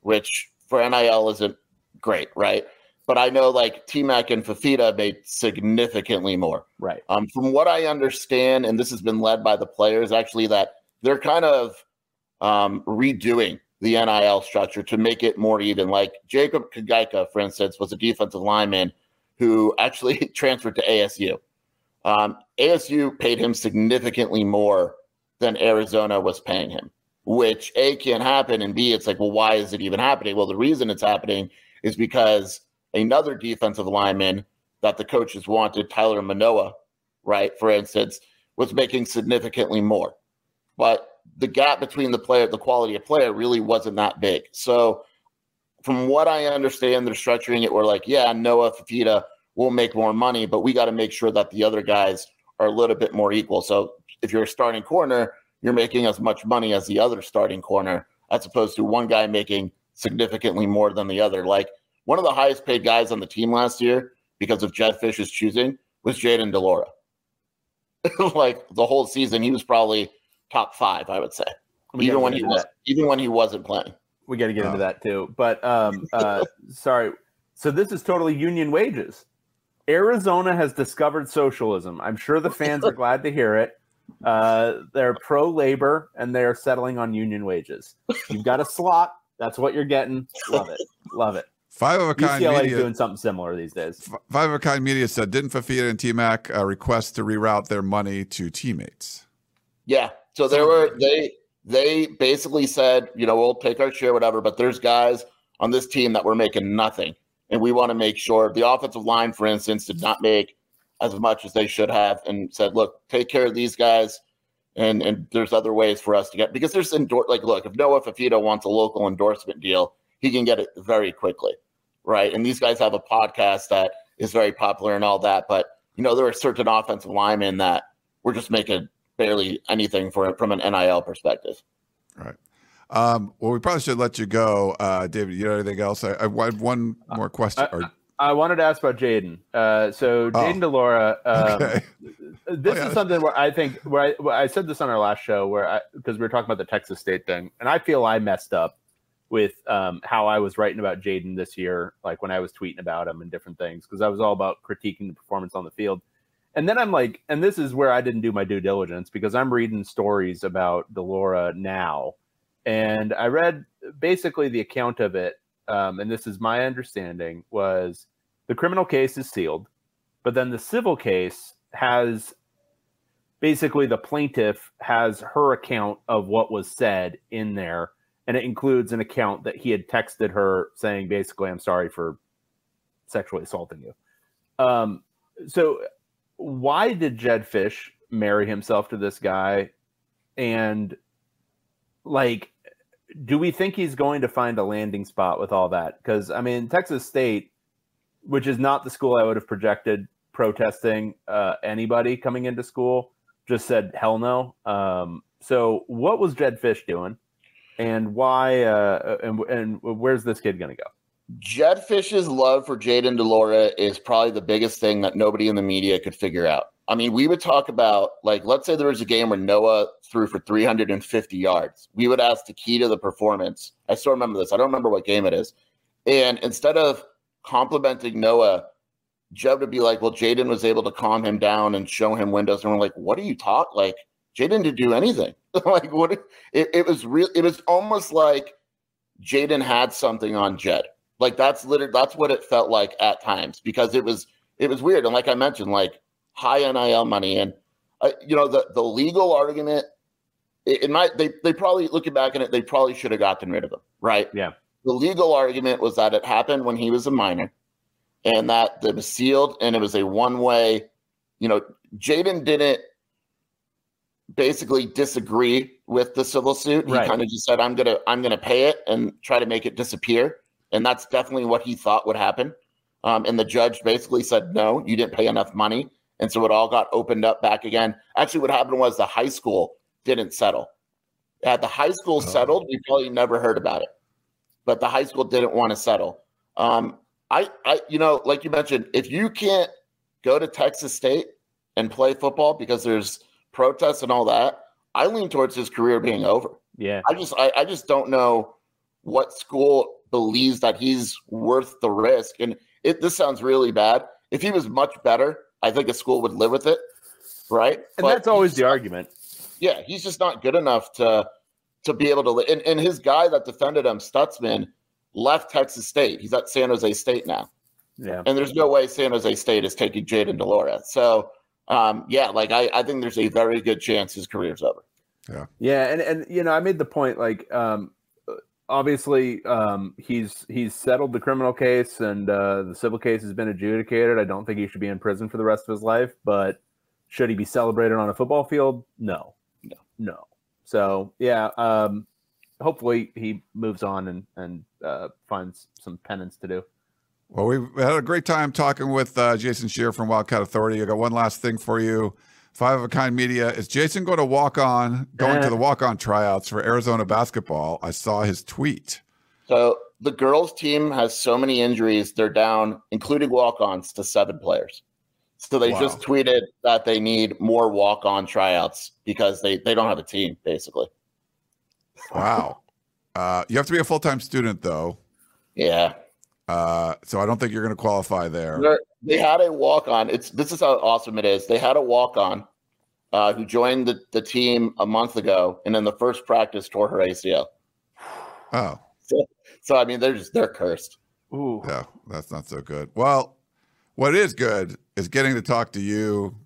which for NIL isn't great, right? But I know like T Mac and Fifita made significantly more. Right. Um, from what I understand, and this has been led by the players, actually, that they're kind of um, redoing the NIL structure to make it more even. Like Jacob Kongaika, for instance, was a defensive lineman who actually [laughs] transferred to ASU. Um, ASU paid him significantly more than Arizona was paying him, which A can't happen, and B, it's like, well, why is it even happening? Well, the reason it's happening is because another defensive lineman that the coaches wanted, Tyler Manoa, right, for instance, was making significantly more. But the gap between the player, the quality of player really wasn't that big. So from what I understand, they're structuring it where like, yeah, Noah Fifita will make more money, but we got to make sure that the other guys are a little bit more equal. So if you're a starting corner, you're making as much money as the other starting corner, as opposed to one guy making significantly more than the other. Like one of the highest paid guys on the team last year, because of Jedd Fisch's choosing, was Jayden de Laura. [laughs] Like the whole season, he was probably top five, I would say. We even when he was, even when he wasn't playing. We got to get into that too. But um, [laughs] uh, sorry. So this is totally union wages. Arizona has discovered socialism. I'm sure the fans are [laughs] glad to hear it. Uh, they're pro labor and they're settling on union wages. You've got a slot. That's what you're getting. Love it. Love it. Five of a kind UCLA media is doing something similar these days. Five of a kind media said, didn't Fifita and T Mac uh, request to reroute their money to teammates? Yeah. So there were they they basically said, you know, we'll take our share, whatever. But there's guys on this team that were making nothing, and we want to make sure the offensive line, for instance, did not make as much as they should have, and said, look, take care of these guys. And and there's other ways for us to get because there's endor- like look if Noah Fifita wants a local endorsement deal, he can get it very quickly, right? And these guys have a podcast that is very popular and all that, but you know there are certain offensive linemen that we're just making barely anything for it from an NIL perspective. Right. Um, well, we probably should let you go, uh, David. You know anything else? I, I have one more question. I, I, wanted to ask about Jayden. Uh, so oh. de Laura. Um, okay. This oh, yeah. is something where I think where I, where I said this on our last show where because we were talking about the Texas State thing, and I feel I messed up with um, how I was writing about Jayden this year, like when I was tweeting about him and different things, because I was all about critiquing the performance on the field. And then I'm like, and this is where I didn't do my due diligence because I'm reading stories about de Laura now. And I read basically the account of it. Um, and this is my understanding was the criminal case is sealed, but then the civil case has basically the plaintiff has her account of what was said in there. And it includes an account that he had texted her saying, basically, I'm sorry for sexually assaulting you. Um, so why did Jedd Fisch marry himself to this guy? And like, do we think he's going to find a landing spot with all that? Because I mean, Texas State, which is not the school I would have projected protesting uh, anybody coming into school, just said hell no. Um, so, what was Jedd Fisch doing, and why? Uh, and and where's this kid going to go? Jedd Fisch's love for Jayden de Laura is probably the biggest thing that nobody in the media could figure out. I mean, we would talk about like, let's say there was a game where Noah threw for 350 yards. We would ask the key to the performance. I still remember this. I don't remember what game it is. And instead of complimenting Noah, Jedd would be like, well, Jayden was able to calm him down and show him windows. And we're like, what do you talk? Like, Jayden didn't do anything. [laughs] like, what? It, it was real. It was almost like Jayden had something on Jedd. Like that's literally that's what it felt like at times because it was it was weird. And like I mentioned, like high NIL money and uh, you know the the legal argument it, it might they they probably looking back at it, they probably should have gotten rid of him, right? Yeah. The legal argument was that it happened when he was a minor, and that it was sealed, and it was a one way. You know, Jayden didn't basically disagree with the civil suit. He Right. kind of just said, "I'm gonna I'm gonna pay it and try to make it disappear," and that's definitely what he thought would happen. Um, and the judge basically said, "No, you didn't pay enough money," and so it all got opened up back again. Actually, what happened was the high school didn't settle. Had the high school Oh. settled, we probably never heard about it. But the high school didn't want to settle. Um, I, I, you know, like you mentioned, if you can't go to Texas State and play football because there's protests and all that, I lean towards his career being over. Yeah. I just, I, I just don't know what school believes that he's worth the risk. And it, this sounds really bad. If he was much better, I think a school would live with it, right? And But that's always the argument. yeah, he's just not good enough to to be able to. And, and his guy that defended him, Stutzman, left Texas State. He's at San Jose State now, Yeah. and there's no way San Jose State is taking Jayden de Laura. So, um, yeah, like I, I think there's a very good chance his career's over. Yeah. Yeah, and and you know, I made the point like um obviously um he's he's settled the criminal case and uh the civil case has been adjudicated. I don't think he should be in prison for the rest of his life, but should he be celebrated on a football field? No. No. No. So, yeah, um hopefully he moves on and and uh finds some penance to do. Well, we've had a great time talking with uh, Jason Scheer from Wildcat Authority. I got one last thing for you. Five of a Kind Media. Is Jason going to walk on, going to the walk on tryouts for Arizona basketball? I saw his tweet. So the girls' team has so many injuries; they're down, including walk-ons, to seven players. So they Wow. just tweeted that they need more walk-on tryouts because they they don't have a team, basically. Wow. uh, you have to be a full time student, though. Yeah. Uh, so I don't think you're going to qualify there. They're- They had a walk on. It's this is how awesome it is. They had a walk on uh, who joined the, the team a month ago, and in the first practice tore her ACL. Oh, So I mean, they're just they're cursed. Ooh. yeah, that's not so good. Well, what is good is getting to talk to you.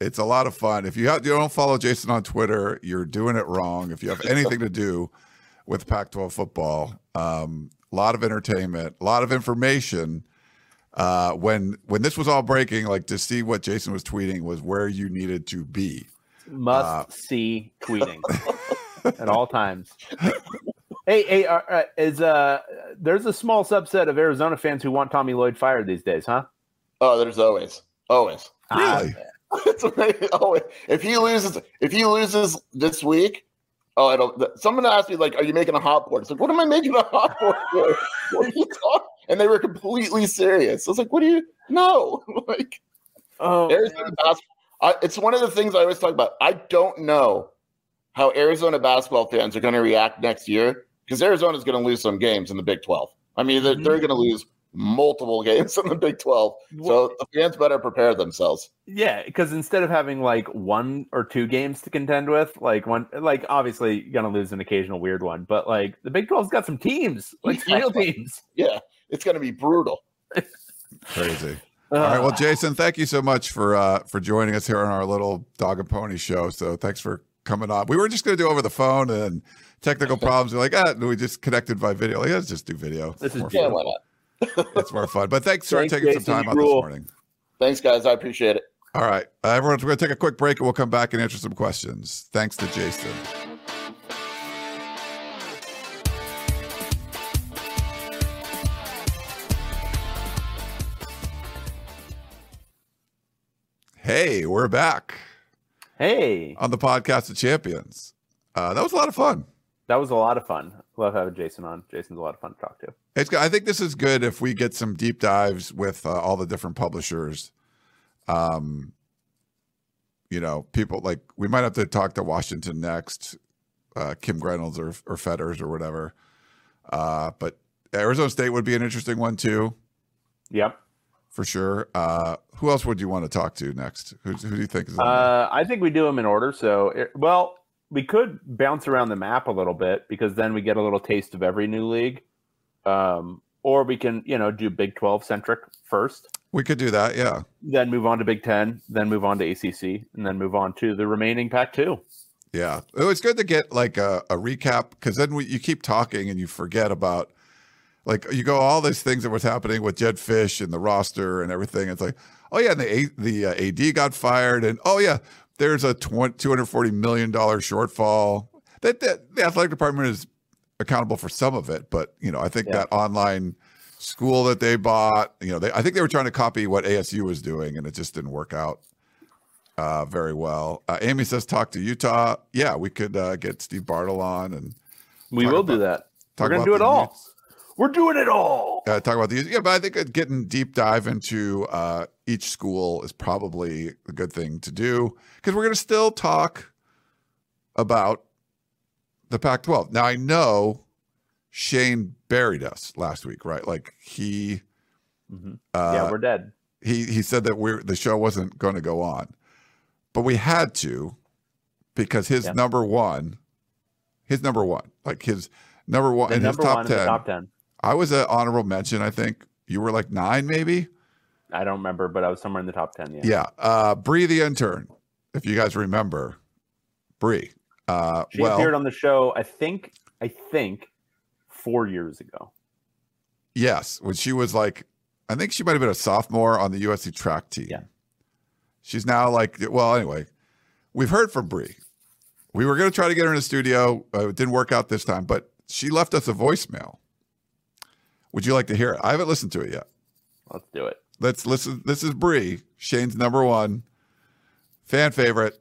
It's a lot of fun. If you have, you don't follow Jason on Twitter, you're doing it wrong. If you have anything to do with Pac-12 football, um, a lot of entertainment, a lot of information. Uh, when when this was all breaking, like to see what Jason was tweeting was where you needed to be. Must Uh, see tweeting [laughs] at all times. Hey, hey, uh, uh, is uh, there's a small subset of Arizona fans who want Tommy Lloyd fired these days, huh? Oh, there's always always. Ah. Really? It's amazing. Oh, if he loses, if he loses this week, oh, I don't. Someone asked me like, "Are you making a hot board?" It's like, "What am I making a hot board for?" [laughs] What are you talking? And they were completely serious. I was like, "What do you? No, [laughs] like Oh, Arizona basketball. I, it's one of the things I always talk about. I don't know how Arizona basketball fans are going to react next year because Arizona is going to lose some games in the Big Twelve. I mean, they're, they're mm-hmm. going to lose multiple games in the Big Twelve. So the fans better prepare themselves. yeah, because instead of having like one or two games to contend with, like one, like obviously you're gonna lose an occasional weird one, but like the Big 12's got some teams, like Yeah. real teams. Yeah, it's going to be brutal. [laughs] Crazy. All right. Well, Jason, thank you so much for uh, for joining us here on our little dog and pony show. So thanks for coming on. We were just going to do over the phone and technical [laughs] problems. We're like, ah, and we just connected by video. Like, let's just do video. This is more Yeah, why not? It's more fun. But thanks for Thanks, taking Jason. some time out this morning. Thanks, guys. I appreciate it. All right, uh, everyone, we're going to take a quick break and we'll come back and answer some questions. Thanks to Jason. Hey, we're back Hey, on the podcast of champions. Uh, that was a lot of fun. that was a lot of fun. Love having Jason on. Jason's a lot of fun to talk to. It's. I think this is good if we get some deep dives with uh, all the different publishers. Um, you know, people like we might have to talk to Washington next, uh, Kim Grinolds or or Fetters or whatever. Uh, but Arizona State would be an interesting one too, Yep. for sure. Uh, who else would you want to talk to next? Who, who do you think is? Uh, I think we do them in order. So, it- well, we could bounce around the map a little bit because then we get a little taste of every new league. Um, or we can, you know, do Big 12 centric first, we could do that. Yeah, then move on to Big 10, then move on to ACC, and then move on to the remaining Pac 2. Yeah, it was good to get like a, a recap because then we, you keep talking and you forget about like you go all these things that was happening with Jedd Fisch and the roster and everything. It's like, oh yeah, and the the uh, AD got fired, and oh yeah, there's a two hundred forty million dollar shortfall. That, that the athletic department is accountable for some of it, but you know, I think Yeah. that online school that they bought, you know, they I think they were trying to copy what ASU was doing, and it just didn't work out uh, very well. Uh, Amy says, talk to Utah. Yeah, we could uh, get Steve Bartle on and We will about- do that. We're gonna do it all. We're doing it all. Uh, talk about the Yeah, but I think getting deep dive into uh, each school is probably a good thing to do because we're going to still talk about the Pac 12. Now, I know Shane buried us last week, right? Like he. Mhm. Uh, yeah, we're dead. he he said that we're the show wasn't going to go on, but we had to because his Yeah. number one, his number one, like his number one The in his number top one in ten. the top ten. I was an honorable mention. I think you were like nine, maybe. I don't remember, but I was somewhere in the top ten. Yeah. Yeah, uh, Bree the intern, if you guys remember, Bree. Uh, She well, appeared on the show. I think. I think four years ago. yes, when she was like, I think she might have been a sophomore on the USC track team. Yeah. She's now like, well, anyway, we've heard from Bree. We were going to try to get her in the studio. Uh, it didn't work out this time, but she left us a voicemail. Would you like to hear it? I haven't listened to it yet. Let's do it. Let's listen. This is Bree, Shane's number one fan favorite.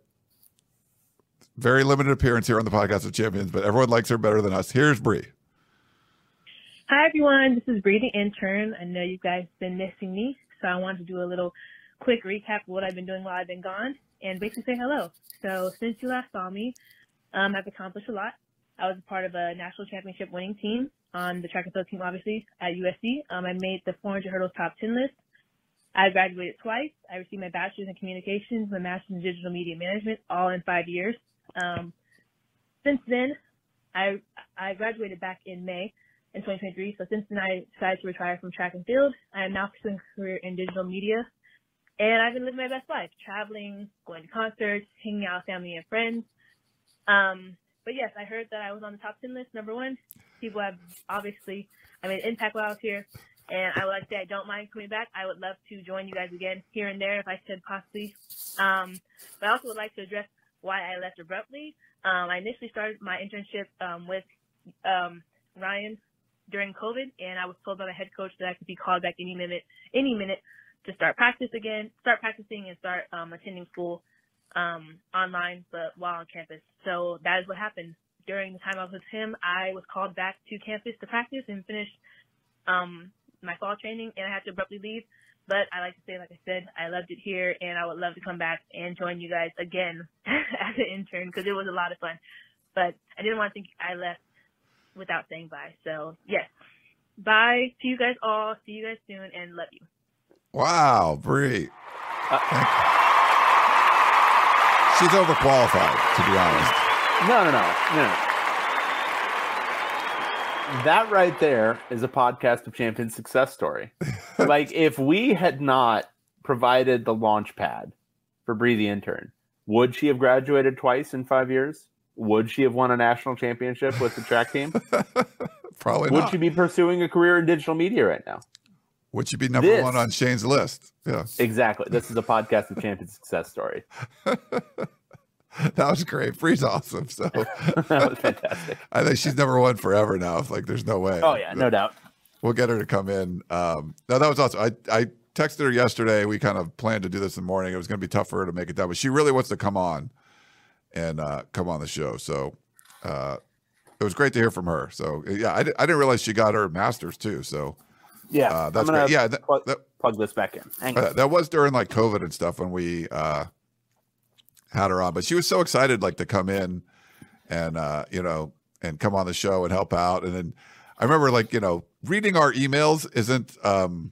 Very limited appearance here on the podcast of champions, but everyone likes her better than us. Here's Bree. Hi everyone, this is Bree the intern. I know you guys have been missing me, so I wanted to do a little quick recap of what I've been doing while I've been gone and basically say hello. So since you last saw me, um, I've accomplished a lot. I was a part of a national championship winning team on the track and field team, obviously at USC. Um, I made the 400 hurdles top 10 list. I graduated twice. I received my bachelor's in communications, my master's in digital media management, all in five years. Um, since then, I I graduated back in May in 2023. So since then, I decided to retire from track and field. I am now pursuing a career in digital media, and I've been living my best life, traveling, going to concerts, hanging out with family and friends. Um, but yes, I heard that I was on the top 10 list, number one. People have obviously, I made an impact while I was here, and I would like to say I don't mind coming back. I would love to join you guys again here and there if I could possibly. Um, but I also would like to address why I left abruptly. Um, I initially started my internship um, with um, Ryan during COVID, and I was told by the head coach that I could be called back any minute, any minute to start practice again, start practicing and start um, attending school um, online, but while on campus. So that is what happened. During the time I was with him, I was called back to campus to practice and finish um, my fall training, and I had to abruptly leave. But I like to say, like I said, I loved it here, and I would love to come back and join you guys again [laughs] as an intern because it was a lot of fun. But I didn't want to think I left without saying bye. So yes, bye to you guys all. See you guys soon, and love you. Wow, Bree. Uh, She's overqualified, to be honest. No, no, no, no, no. That right there is a podcast of champions success story. [laughs] [laughs] like if we had not provided the launch pad for Bree the intern, would she have graduated twice in five years? Would she have won a national championship with the track team? [laughs] Probably Would not. she be pursuing a career in digital media right now? Would she be number This- one on Shane's list? Yeah, Exactly. This is a podcast of champions [laughs] success story. that was great. Bree's awesome. So that was fantastic. I think she's number one forever now. It's like there's no way. Oh yeah, no doubt. We'll get her to come in. Um, no, that was awesome. I, I texted her yesterday. We kind of planned to do this in the morning. It was going to be tough for her to make it down, but she really wants to come on and uh, come on the show. So uh, it was great to hear from her. So yeah, I, I didn't realize she got her master's too. So Yeah, uh, that's great. Yeah, that, plug, that, plug this back in. Uh, that was during like COVID and stuff when we uh, had her on. But she was so excited like to come in and uh, you know and come on the show and help out. And then I remember like you know reading our emails isn't um,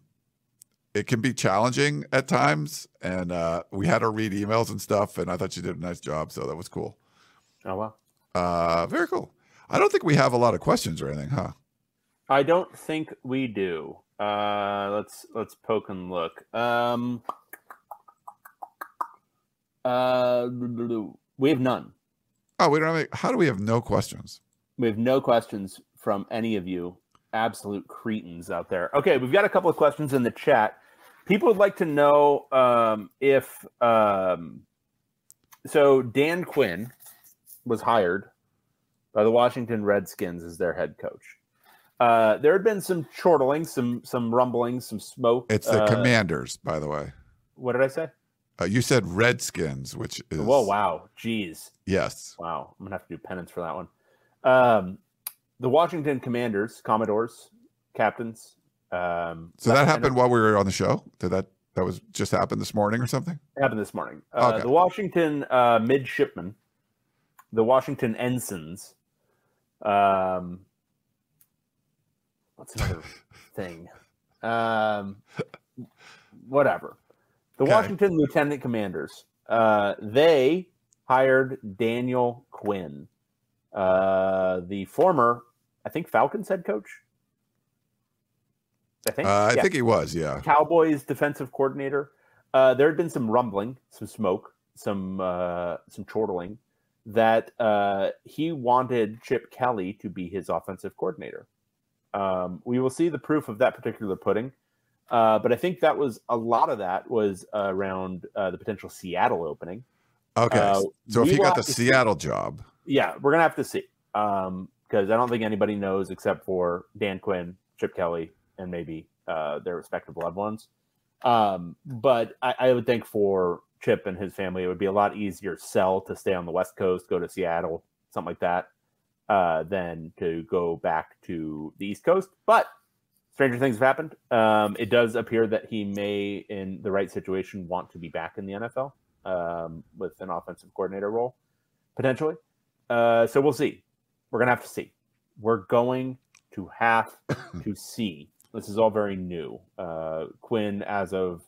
it can be challenging at times. And uh, we had her read emails and stuff, and I thought she did a nice job. So that was cool. Oh wow. Uh, very cool. I don't think we have a lot of questions or anything, huh? I don't think we do. Uh, let's let's poke and look. Um, uh, we have none. Oh, we don't have any, how do we have no questions? We have no questions from any of you absolute cretins out there. Okay, we've got a couple of questions in the chat. People would like to know um, if um, so Dan Quinn was hired by the Washington Redskins as their head coach. Uh, there had been some chortling, some some rumblings, some smoke. It's the uh, Commanders, by the way. What did I say? Uh, you said Redskins, which is Whoa, wow, jeez, yes. wow. I'm gonna have to do penance for that one. Um, the Washington Commanders, Commodores, captains. Um, So that happened while we were on the show. Did that that was just happened this morning or something? happened this morning. Uh, Okay. The Washington uh, midshipmen, the Washington ensigns. Um, what's another [laughs] thing? Um, whatever. The Okay. Washington lieutenant commanders. Uh, they hired Daniel Quinn, uh, the former, I think, Falcons head coach. I think. Uh, I Yeah. think he was. Yeah. Cowboys defensive coordinator. Uh, there had been some rumbling, some smoke, some uh, some chortling that uh, he wanted Chip Kelly to be his offensive coordinator. Um, we will see the proof of that particular pudding, uh, but I think that was a lot of that was around uh, the potential Seattle opening. Okay. So if he got the to see. Seattle job, Yeah, we're gonna have to see because I don't think anybody knows except for Dan Quinn, Chip Kelly, and maybe uh, their respective loved ones. Um, but I, I would think for Chip and his family, it would be a lot easier sell to stay on the West Coast, go to Seattle, something like that, uh, than to go back to the East Coast. But stranger things have happened. Um, it does appear that he may, in the right situation, want to be back in the NFL um, with an offensive coordinator role potentially. Uh, so we'll see. We're gonna have to see. We're going to have [coughs] to see. This is all very new. Uh, Quinn, as of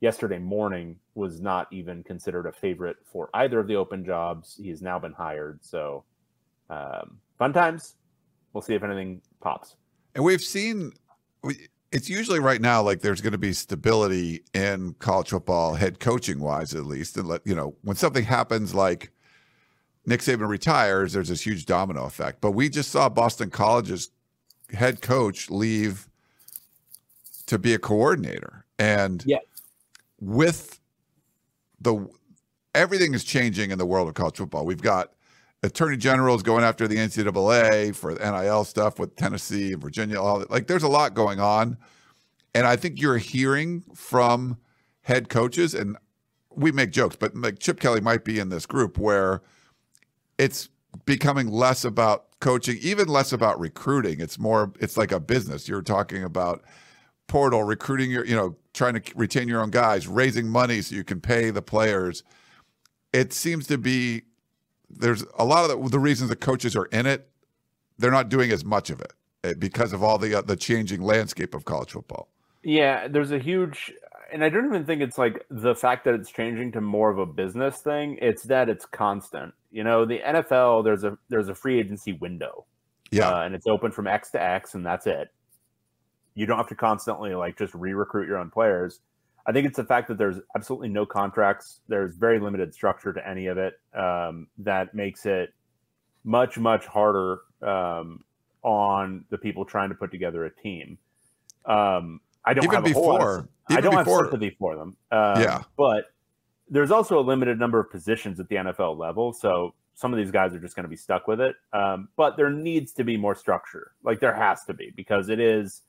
yesterday morning, was not even considered a favorite for either of the open jobs. He has now been hired. So um, fun times. We'll see if anything pops. and we've seen. We, it's usually right now like there's going to be stability in college football, head coaching wise, at least. And let you know when something happens like Nick Saban retires, there's this huge domino effect. But we just saw Boston College's head coach leave to be a coordinator, and Yeah. with the everything is changing in the world of college football. We've got attorney generals going after the NCAA for the NIL stuff with Tennessee, and Virginia, all that. Like there's a lot going on. And I think you're hearing from head coaches, and we make jokes, but like Chip Kelly might be in this group where it's becoming less about coaching, even less about recruiting. It's more, it's like a business. You're talking about portal, recruiting your, you know, trying to retain your own guys, raising money so you can pay the players. It seems to be there's a lot of the, the reasons the coaches are in it. They're not doing as much of it eh, because of all the uh, the changing landscape of college football. Yeah, there's a huge, and I don't even think it's like the fact that it's changing to more of a business thing. It's that it's constant. You know, the NFL there's a there's a free agency window, Yeah, uh, and it's open from X to X, and that's it. You don't have to constantly like just re-recruit your own players. I think it's the fact that there's absolutely no contracts. There's very limited structure to any of it um, that makes it much much harder um, on the people trying to put together a team. Um, I don't even have a whole lot of- before, I don't before, have sympathy for them. Um, Yeah. but there's also a limited number of positions at the NFL level, so some of these guys are just going to be stuck with it. Um, but there needs to be more structure. Like there has to be because it is.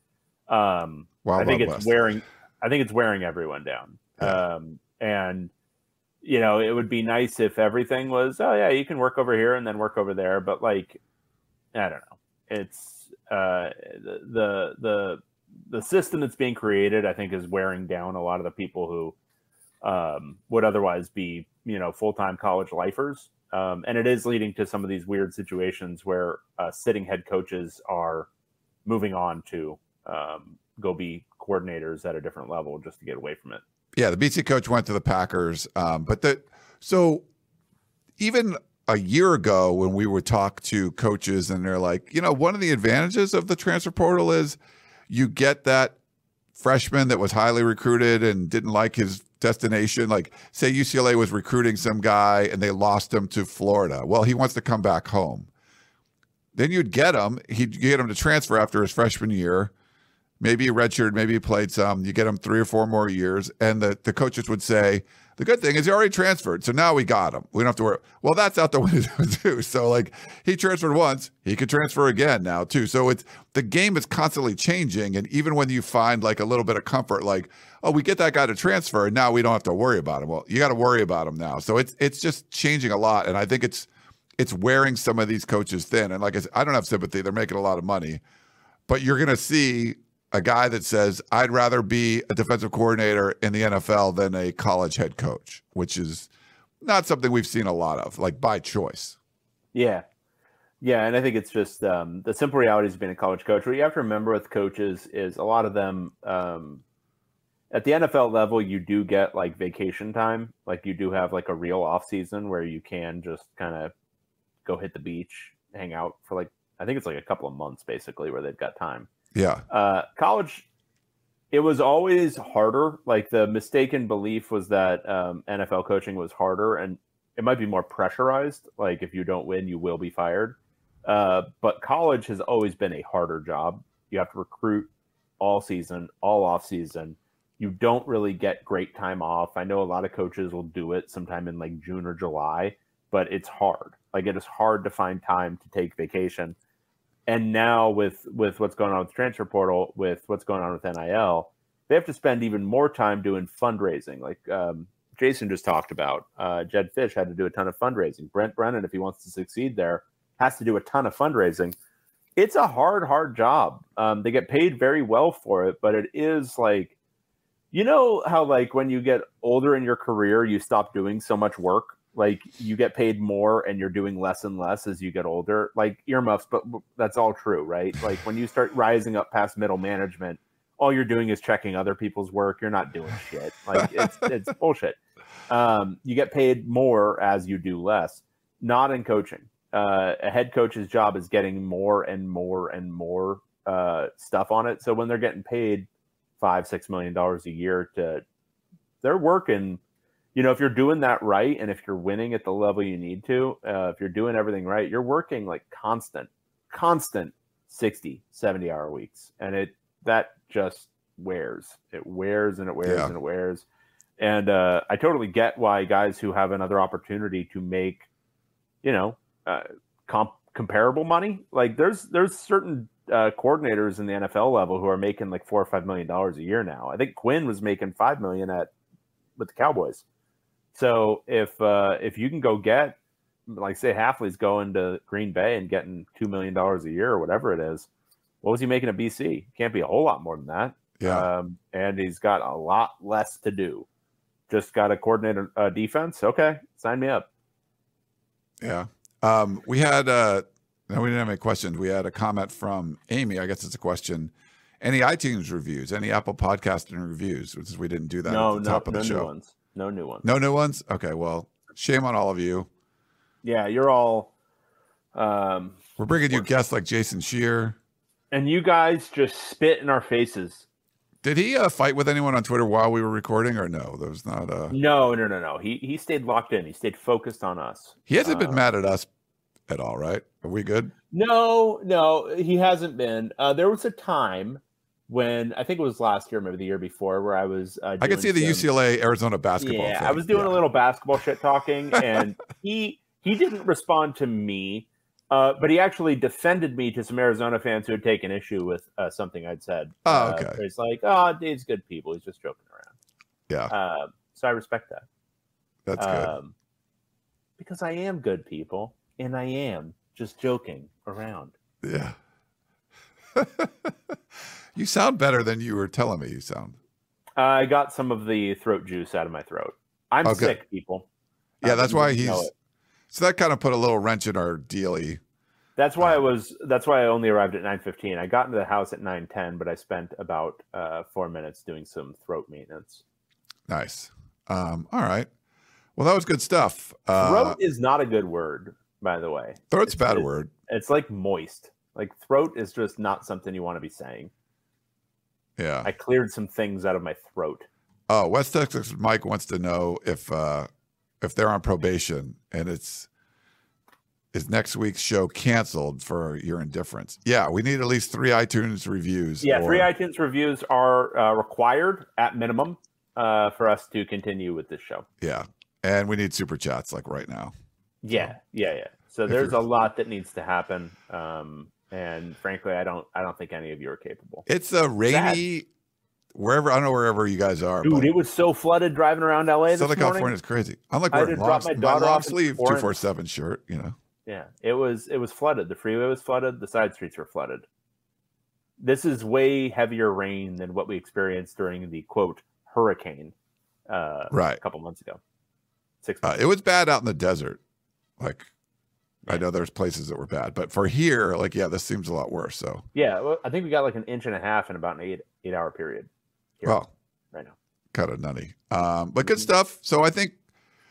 Um, I think it's West. wearing. I think it's wearing everyone down. Yeah. Um, and you know, it would be nice if everything was, oh yeah, you can work over here and then work over there. But like, I don't know. It's uh, the the the the system that's being created. I think is wearing down a lot of the people who um, would otherwise be, you know, full time college lifers. Um, and it is leading to some of these weird situations where uh, sitting head coaches are moving on to um, go be coordinators at a different level just to get away from it. Yeah, the BC coach went to the Packers, um, but the so even a year ago when we would talk to coaches and they're like, you know, one of the advantages of the transfer portal is you get that freshman that was highly recruited and didn't like his destination. Like, say UCLA was recruiting some guy and they lost him to Florida. Well, he wants to come back home. Then you'd get him. He'd get him to transfer after his freshman year. Maybe he redshirted, maybe he played some. You get him three or four more years, and the, the coaches would say, the good thing is he already transferred, so now we got him. We don't have to worry. Well, that's out the [laughs] window too. So like he transferred once, he could transfer again now too. So it's the game is constantly changing, and even when you find like a little bit of comfort, like oh, we get that guy to transfer, and now we don't have to worry about him. Well, you got to worry about him now. So it's it's just changing a lot, and I think it's it's wearing some of these coaches thin. And like I said, I don't have sympathy. They're making a lot of money, but you're going to see a guy that says, I'd rather be a defensive coordinator in the NFL than a college head coach, which is not something we've seen a lot of, like by choice. Yeah. Yeah. And I think it's just um, the simple reality of being a college coach. What you have to remember with coaches is a lot of them um, at the NFL level, you do get like vacation time. Like you do have like a real off season where you can just kind of go hit the beach, hang out for like, I think it's like a couple of months basically where they've got time. Yeah. Uh, college, it was always harder. Like the mistaken belief was that um, NFL coaching was harder and it might be more pressurized. Like if you don't win, you will be fired. Uh, but college has always been a harder job. You have to recruit all season, all off season. You don't really get great time off. I know a lot of coaches will do it sometime in like June or July, but it's hard. Like it is hard to find time to take vacation and now with with what's going on with transfer portal, with what's going on with NIL, they have to spend even more time doing fundraising. Like um, Jason just talked about, uh, Jedd Fisch had to do a ton of fundraising. Brent Brennan, if he wants to succeed there, has to do a ton of fundraising. It's a hard, hard job. Um, they get paid very well for it, but it is like, you know how like when you get older in your career, you stop doing so much work like you get paid more and you're doing less and less as you get older like earmuffs but that's all true right? Like when you start rising up past middle management all you're doing is checking other people's work. You're not doing shit. Like it's [laughs] it's bullshit. Um, you get paid more as you do less not in coaching. Uh, a head coach's job is getting more and more and more uh, stuff on it. So when they're getting paid five six million dollars a year to they're working you know, if you're doing that right and if you're winning at the level you need to, uh, if you're doing everything right, you're working like constant, constant 60, 70 hour weeks. And it, that just wears. It wears and it wears yeah. and it wears. And uh, I totally get why guys who have another opportunity to make, you know, uh, comp- comparable money, like there's there's certain uh, coordinators in the NFL level who are making like four or five million dollars a year now. I think Quinn was making five million at with the Cowboys. So if uh, if you can go get like say Hafley's going to Green Bay and getting two million dollars a year or whatever it is, what was he making at BC? Can't be a whole lot more than that. Yeah, um, and he's got a lot less to do. Just got to coordinate a, a defense. Okay, sign me up. Yeah, um, we had uh, no, we didn't have any questions. We had a comment from Amy. I guess it's a question. Any iTunes reviews? Any Apple Podcasting reviews? Which is we didn't do that no, at the no, top of the show. Ones. No new ones. No new ones. Okay, well, shame on all of you. Yeah, you're all. Um, We're bringing you guests like Jason Scheer. and you guys just spit in our faces. Did he uh, fight with anyone on Twitter while we were recording, or no? There was not. Uh... No, no, no, no. He he stayed locked in. He stayed focused on us. He hasn't uh, been mad at us at all, right? Are we good? No, no, he hasn't been. Uh, there was a time when I think it was last year, maybe the year before, where I was. Uh, I could see the some, UCLA Arizona basketball. Yeah, thing. I was doing yeah. a little basketball shit talking, [laughs] and he he didn't respond to me, uh, but he actually defended me to some Arizona fans who had taken issue with uh, something I'd said. Oh, uh, okay. He's like, "Oh, Dave's good people. He's just joking around." Yeah. Um, so I respect that. That's good. Um, because I am good people, and I am just joking around. Yeah. [laughs] You sound better than you were telling me you sound. I got some of the throat juice out of my throat. I'm okay. sick, people. Yeah, that's why he's. So that kind of put a little wrench in our dealy. That's why um, I was. That's why I only arrived at nine fifteen. I got into the house at nine ten, but I spent about uh, four minutes doing some throat maintenance. Nice. Um, all right. Well, that was good stuff. Uh, throat is not a good word, by the way. Throat's a bad word. It's like moist. Like throat is just not something you want to be saying. Yeah. I cleared some things out of my throat. Oh, West Texas Mike wants to know if uh if they're on probation and it's is next week's show canceled for your indifference? Yeah, we need at least three iTunes reviews. Yeah, or- three iTunes reviews are uh, required at minimum uh, for us to continue with this show. Yeah, and we need super chats like right now. Yeah, yeah, yeah. So there's a lot that needs to happen, um, and frankly, I don't, I don't think any of you are capable. It's a rainy wherever I don't know wherever you guys are, Dude, but it was so flooded driving around LA this Southern. California is crazy. I'm like wearing had to drop long, my my long sleeve two four seven shirt. You know, Yeah, it was it was flooded. The freeway was flooded. The side streets were flooded. This is way heavier rain than what we experienced during the quote hurricane uh, right? a couple months ago. Six Uh, months. it was bad out in the desert. Like, I know there's places that were bad, but for here, like, yeah, this seems a lot worse. So, yeah, well, I think we got like an inch and a half in about an eight eight hour period. Here, well, right now. kind of nutty. Um, but good stuff. So I think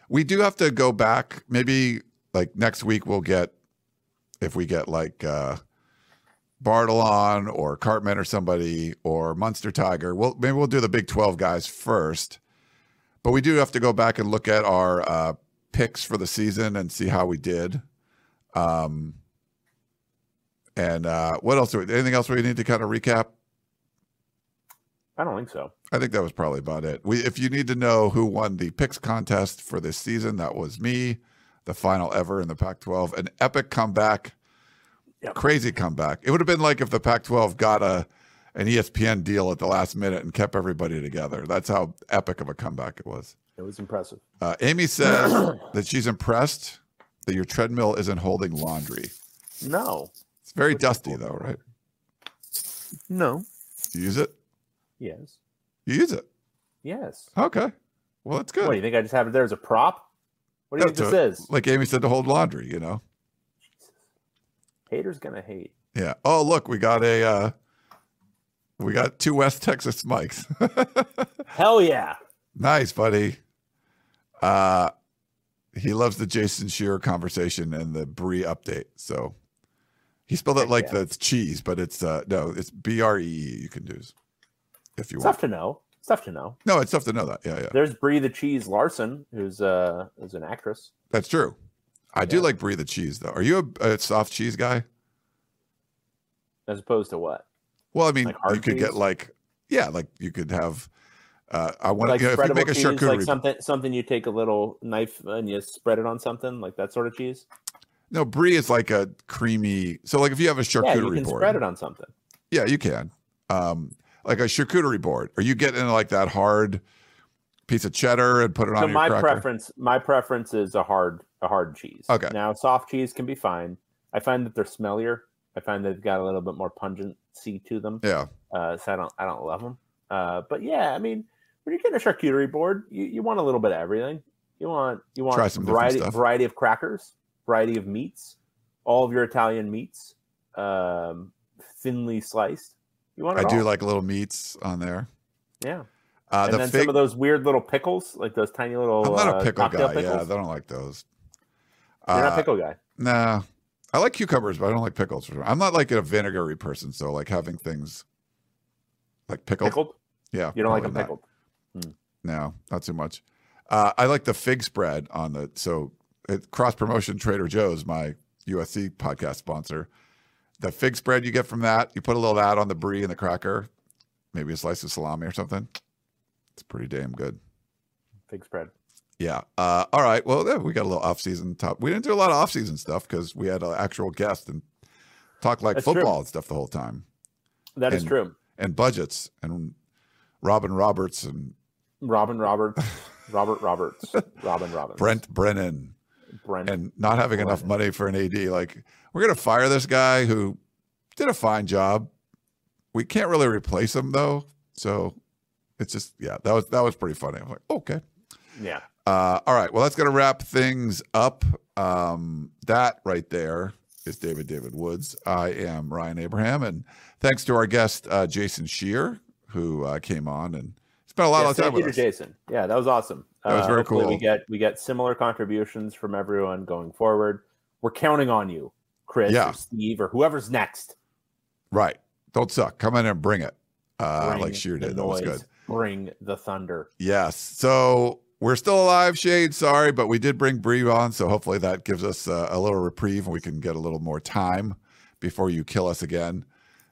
we do have to go back. Maybe like next week we'll get if we get like uh or Cartman or somebody or Munster Tiger. We'll maybe we'll do the Big Twelve guys first. But we do have to go back and look at our uh, picks for the season and see how we did. Um, and uh, what else? Do we, anything else we need to kind of recap? I don't think so. I think that was probably about it. We, if you need to know who won the picks contest for this season, that was me, the final ever in the Pac-12, an epic comeback, Yep. crazy comeback. It would have been like if the Pac-12 got a an ESPN deal at the last minute and kept everybody together. That's how epic of a comeback it was. It was impressive. Uh, Amy says that she's impressed that your treadmill isn't holding laundry. No, It's very What's dusty though, right? no, You use it. yes, You use it. yes. Okay. Well, that's good. What do you think? I just have it there as a prop? What do you That's think this is? Like Amy said, to hold laundry. You know. Haters gonna hate. Yeah. Oh, look, we got a uh we got two West Texas mics. [laughs] Hell yeah! nice, buddy. Uh he loves the Jason Scheer conversation and the Bree update. So he spelled it like yeah. the cheese, but it's uh no, it's B R E E you can do if you Stuff want. Tough to know. Tough to know. No, it's tough to know that. Yeah, yeah. There's Brie the Cheese Larson, who's uh who's an actress. That's true. I do like Brie the cheese though. Are you a, a soft cheese guy? As opposed to what? Well, I mean, Like you could get like yeah, like you could have uh I want Like you know, if you make a charcuterie like something something you take a little knife and you spread it on something, like that sort of cheese. No, brie is like a creamy. So, like if you have a charcuterie Yeah, you can board, spread it on something. yeah, you can. Um, like a charcuterie board, or you get in like that hard piece of cheddar and put it So on your my cracker. preference, my preference is a hard, a hard cheese. Okay. Now soft cheese can be fine. I find that they're smellier. I find they've got a little bit more pungency to them. Yeah, Uh, so I don't, I don't love them. Uh, but yeah, I mean, when you're getting a charcuterie board, you, you want a little bit of everything. You want, you want Try some variety, variety of crackers, variety of meats, all of your Italian meats, um, thinly sliced. You want I it do like little meats on there. yeah. Uh, and the then fig. some of those weird little pickles, like those tiny little. I'm not uh, a pickle cocktail guy. Pickles. Yeah, I don't like those. You're not Uh, a pickle guy. Nah, I like cucumbers, but I don't like pickles. I'm not like a vinegary person, so like having things like pickled. Pickled? Yeah, You don't like them not. pickled? No, not too much. Uh, I like the fig spread on the so it, cross promotion. Trader Joe's, my USC podcast sponsor. The fig spread you get from that, you put a little of that on the brie and the cracker, maybe a slice of salami or something. It's pretty damn good. Fig spread. Yeah. Uh, all right. Well, yeah, we got a little off season top. We didn't do a lot of off season stuff because we had an actual guest and talk like That's football true. and stuff the whole time, That is And- true. and budgets and Robin Roberts and Robin Roberts, [laughs] Robert Roberts, Robin Roberts, Brent Brennan. Brent. and not having enough money for an AD. Like, we're going to fire this guy who did a fine job. We can't really replace him though. So it's just, yeah, that was, that was pretty funny. I'm like, okay. yeah. Uh, all right. Well, that's going to wrap things up. Um, that right there is David David Woods. I am Ryan Abraham. And thanks to our guest, uh, Jason Scheer, who uh, came on and spent a lot yeah, of time with. Jason. Yeah, that was awesome. That was Uh, very cool. We get we get similar contributions from everyone going forward. We're counting on you, Chris Yeah. or Steve or whoever's next. Right. Don't suck. Come in and bring it. Uh, Bring like Scheer the did. That was good. bring the thunder. Yes. So we're still alive, Shade. Sorry, but we did bring Bree on, so hopefully that gives us uh, a little reprieve and we can get a little more time before you kill us again.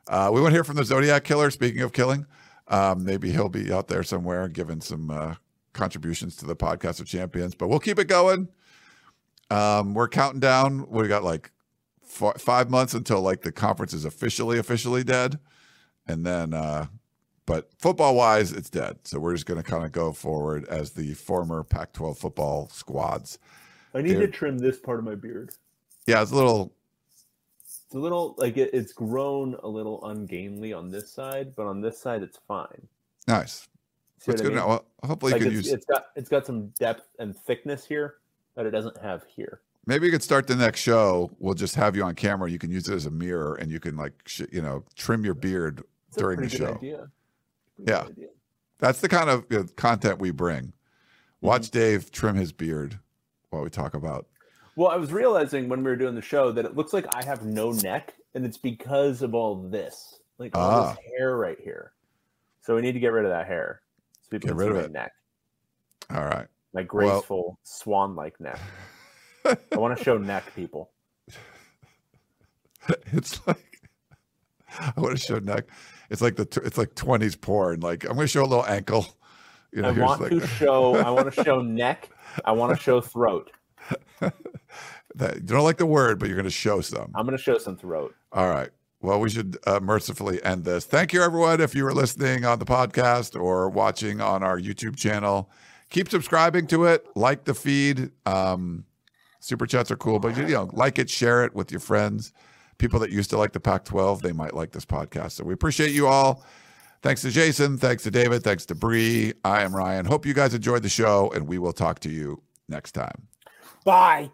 Uh, we want to hear from the Zodiac Killer. Speaking of killing, um, maybe he'll be out there somewhere giving some uh, contributions to the podcast of champions. But we'll keep it going. Um, we're counting down. We got like f- five months until like the conference is officially officially dead, and then. uh but football wise, it's dead. So we're just going to kind of go forward as the former Pac 12 football squads. I need Dude. to trim this part of my beard. Yeah, it's a little, It's a little like it, it's grown a little ungainly on this side, but on this side it's fine. nice. See what I mean? Well, hopefully, Like you can use. it's got it's got some depth and thickness here that it doesn't have here. Maybe you could start the next show. We'll just have you on camera. You can use it as a mirror, and you can like, sh- you know, trim your beard a during the good show. Yeah. good idea. That's the kind of you know, content we bring. Mm-hmm. Watch Dave trim his beard while we talk about. Well, I was realizing when we were doing the show that it looks like I have no neck, and it's because of all this, like all Ah. this hair right here. So we need to get rid of that hair. So people Get can rid see of my it. neck, All right. my Well- graceful swan-like neck. I want to show neck people. [laughs] it's like I want to show neck. It's like the it's like twenties porn. Like I'm going to show a little ankle. You know, I want like to show. I want to show neck. I want to show throat. [laughs] that. You don't like the word, but you're going to show some. I'm going to show some throat. All right. Well, we should uh, mercifully end this. Thank you, everyone. If you were listening on the podcast or watching on our YouTube channel, keep subscribing to it. Like the feed. Um, super chats are cool, but you know, like it, share it with your friends. People that used to like the Pac-12, they might like this podcast. So we appreciate you all. Thanks to Jason. Thanks to David. Thanks to Bree. I am Ryan. Hope you guys enjoyed the show, and we will talk to you next time. Bye.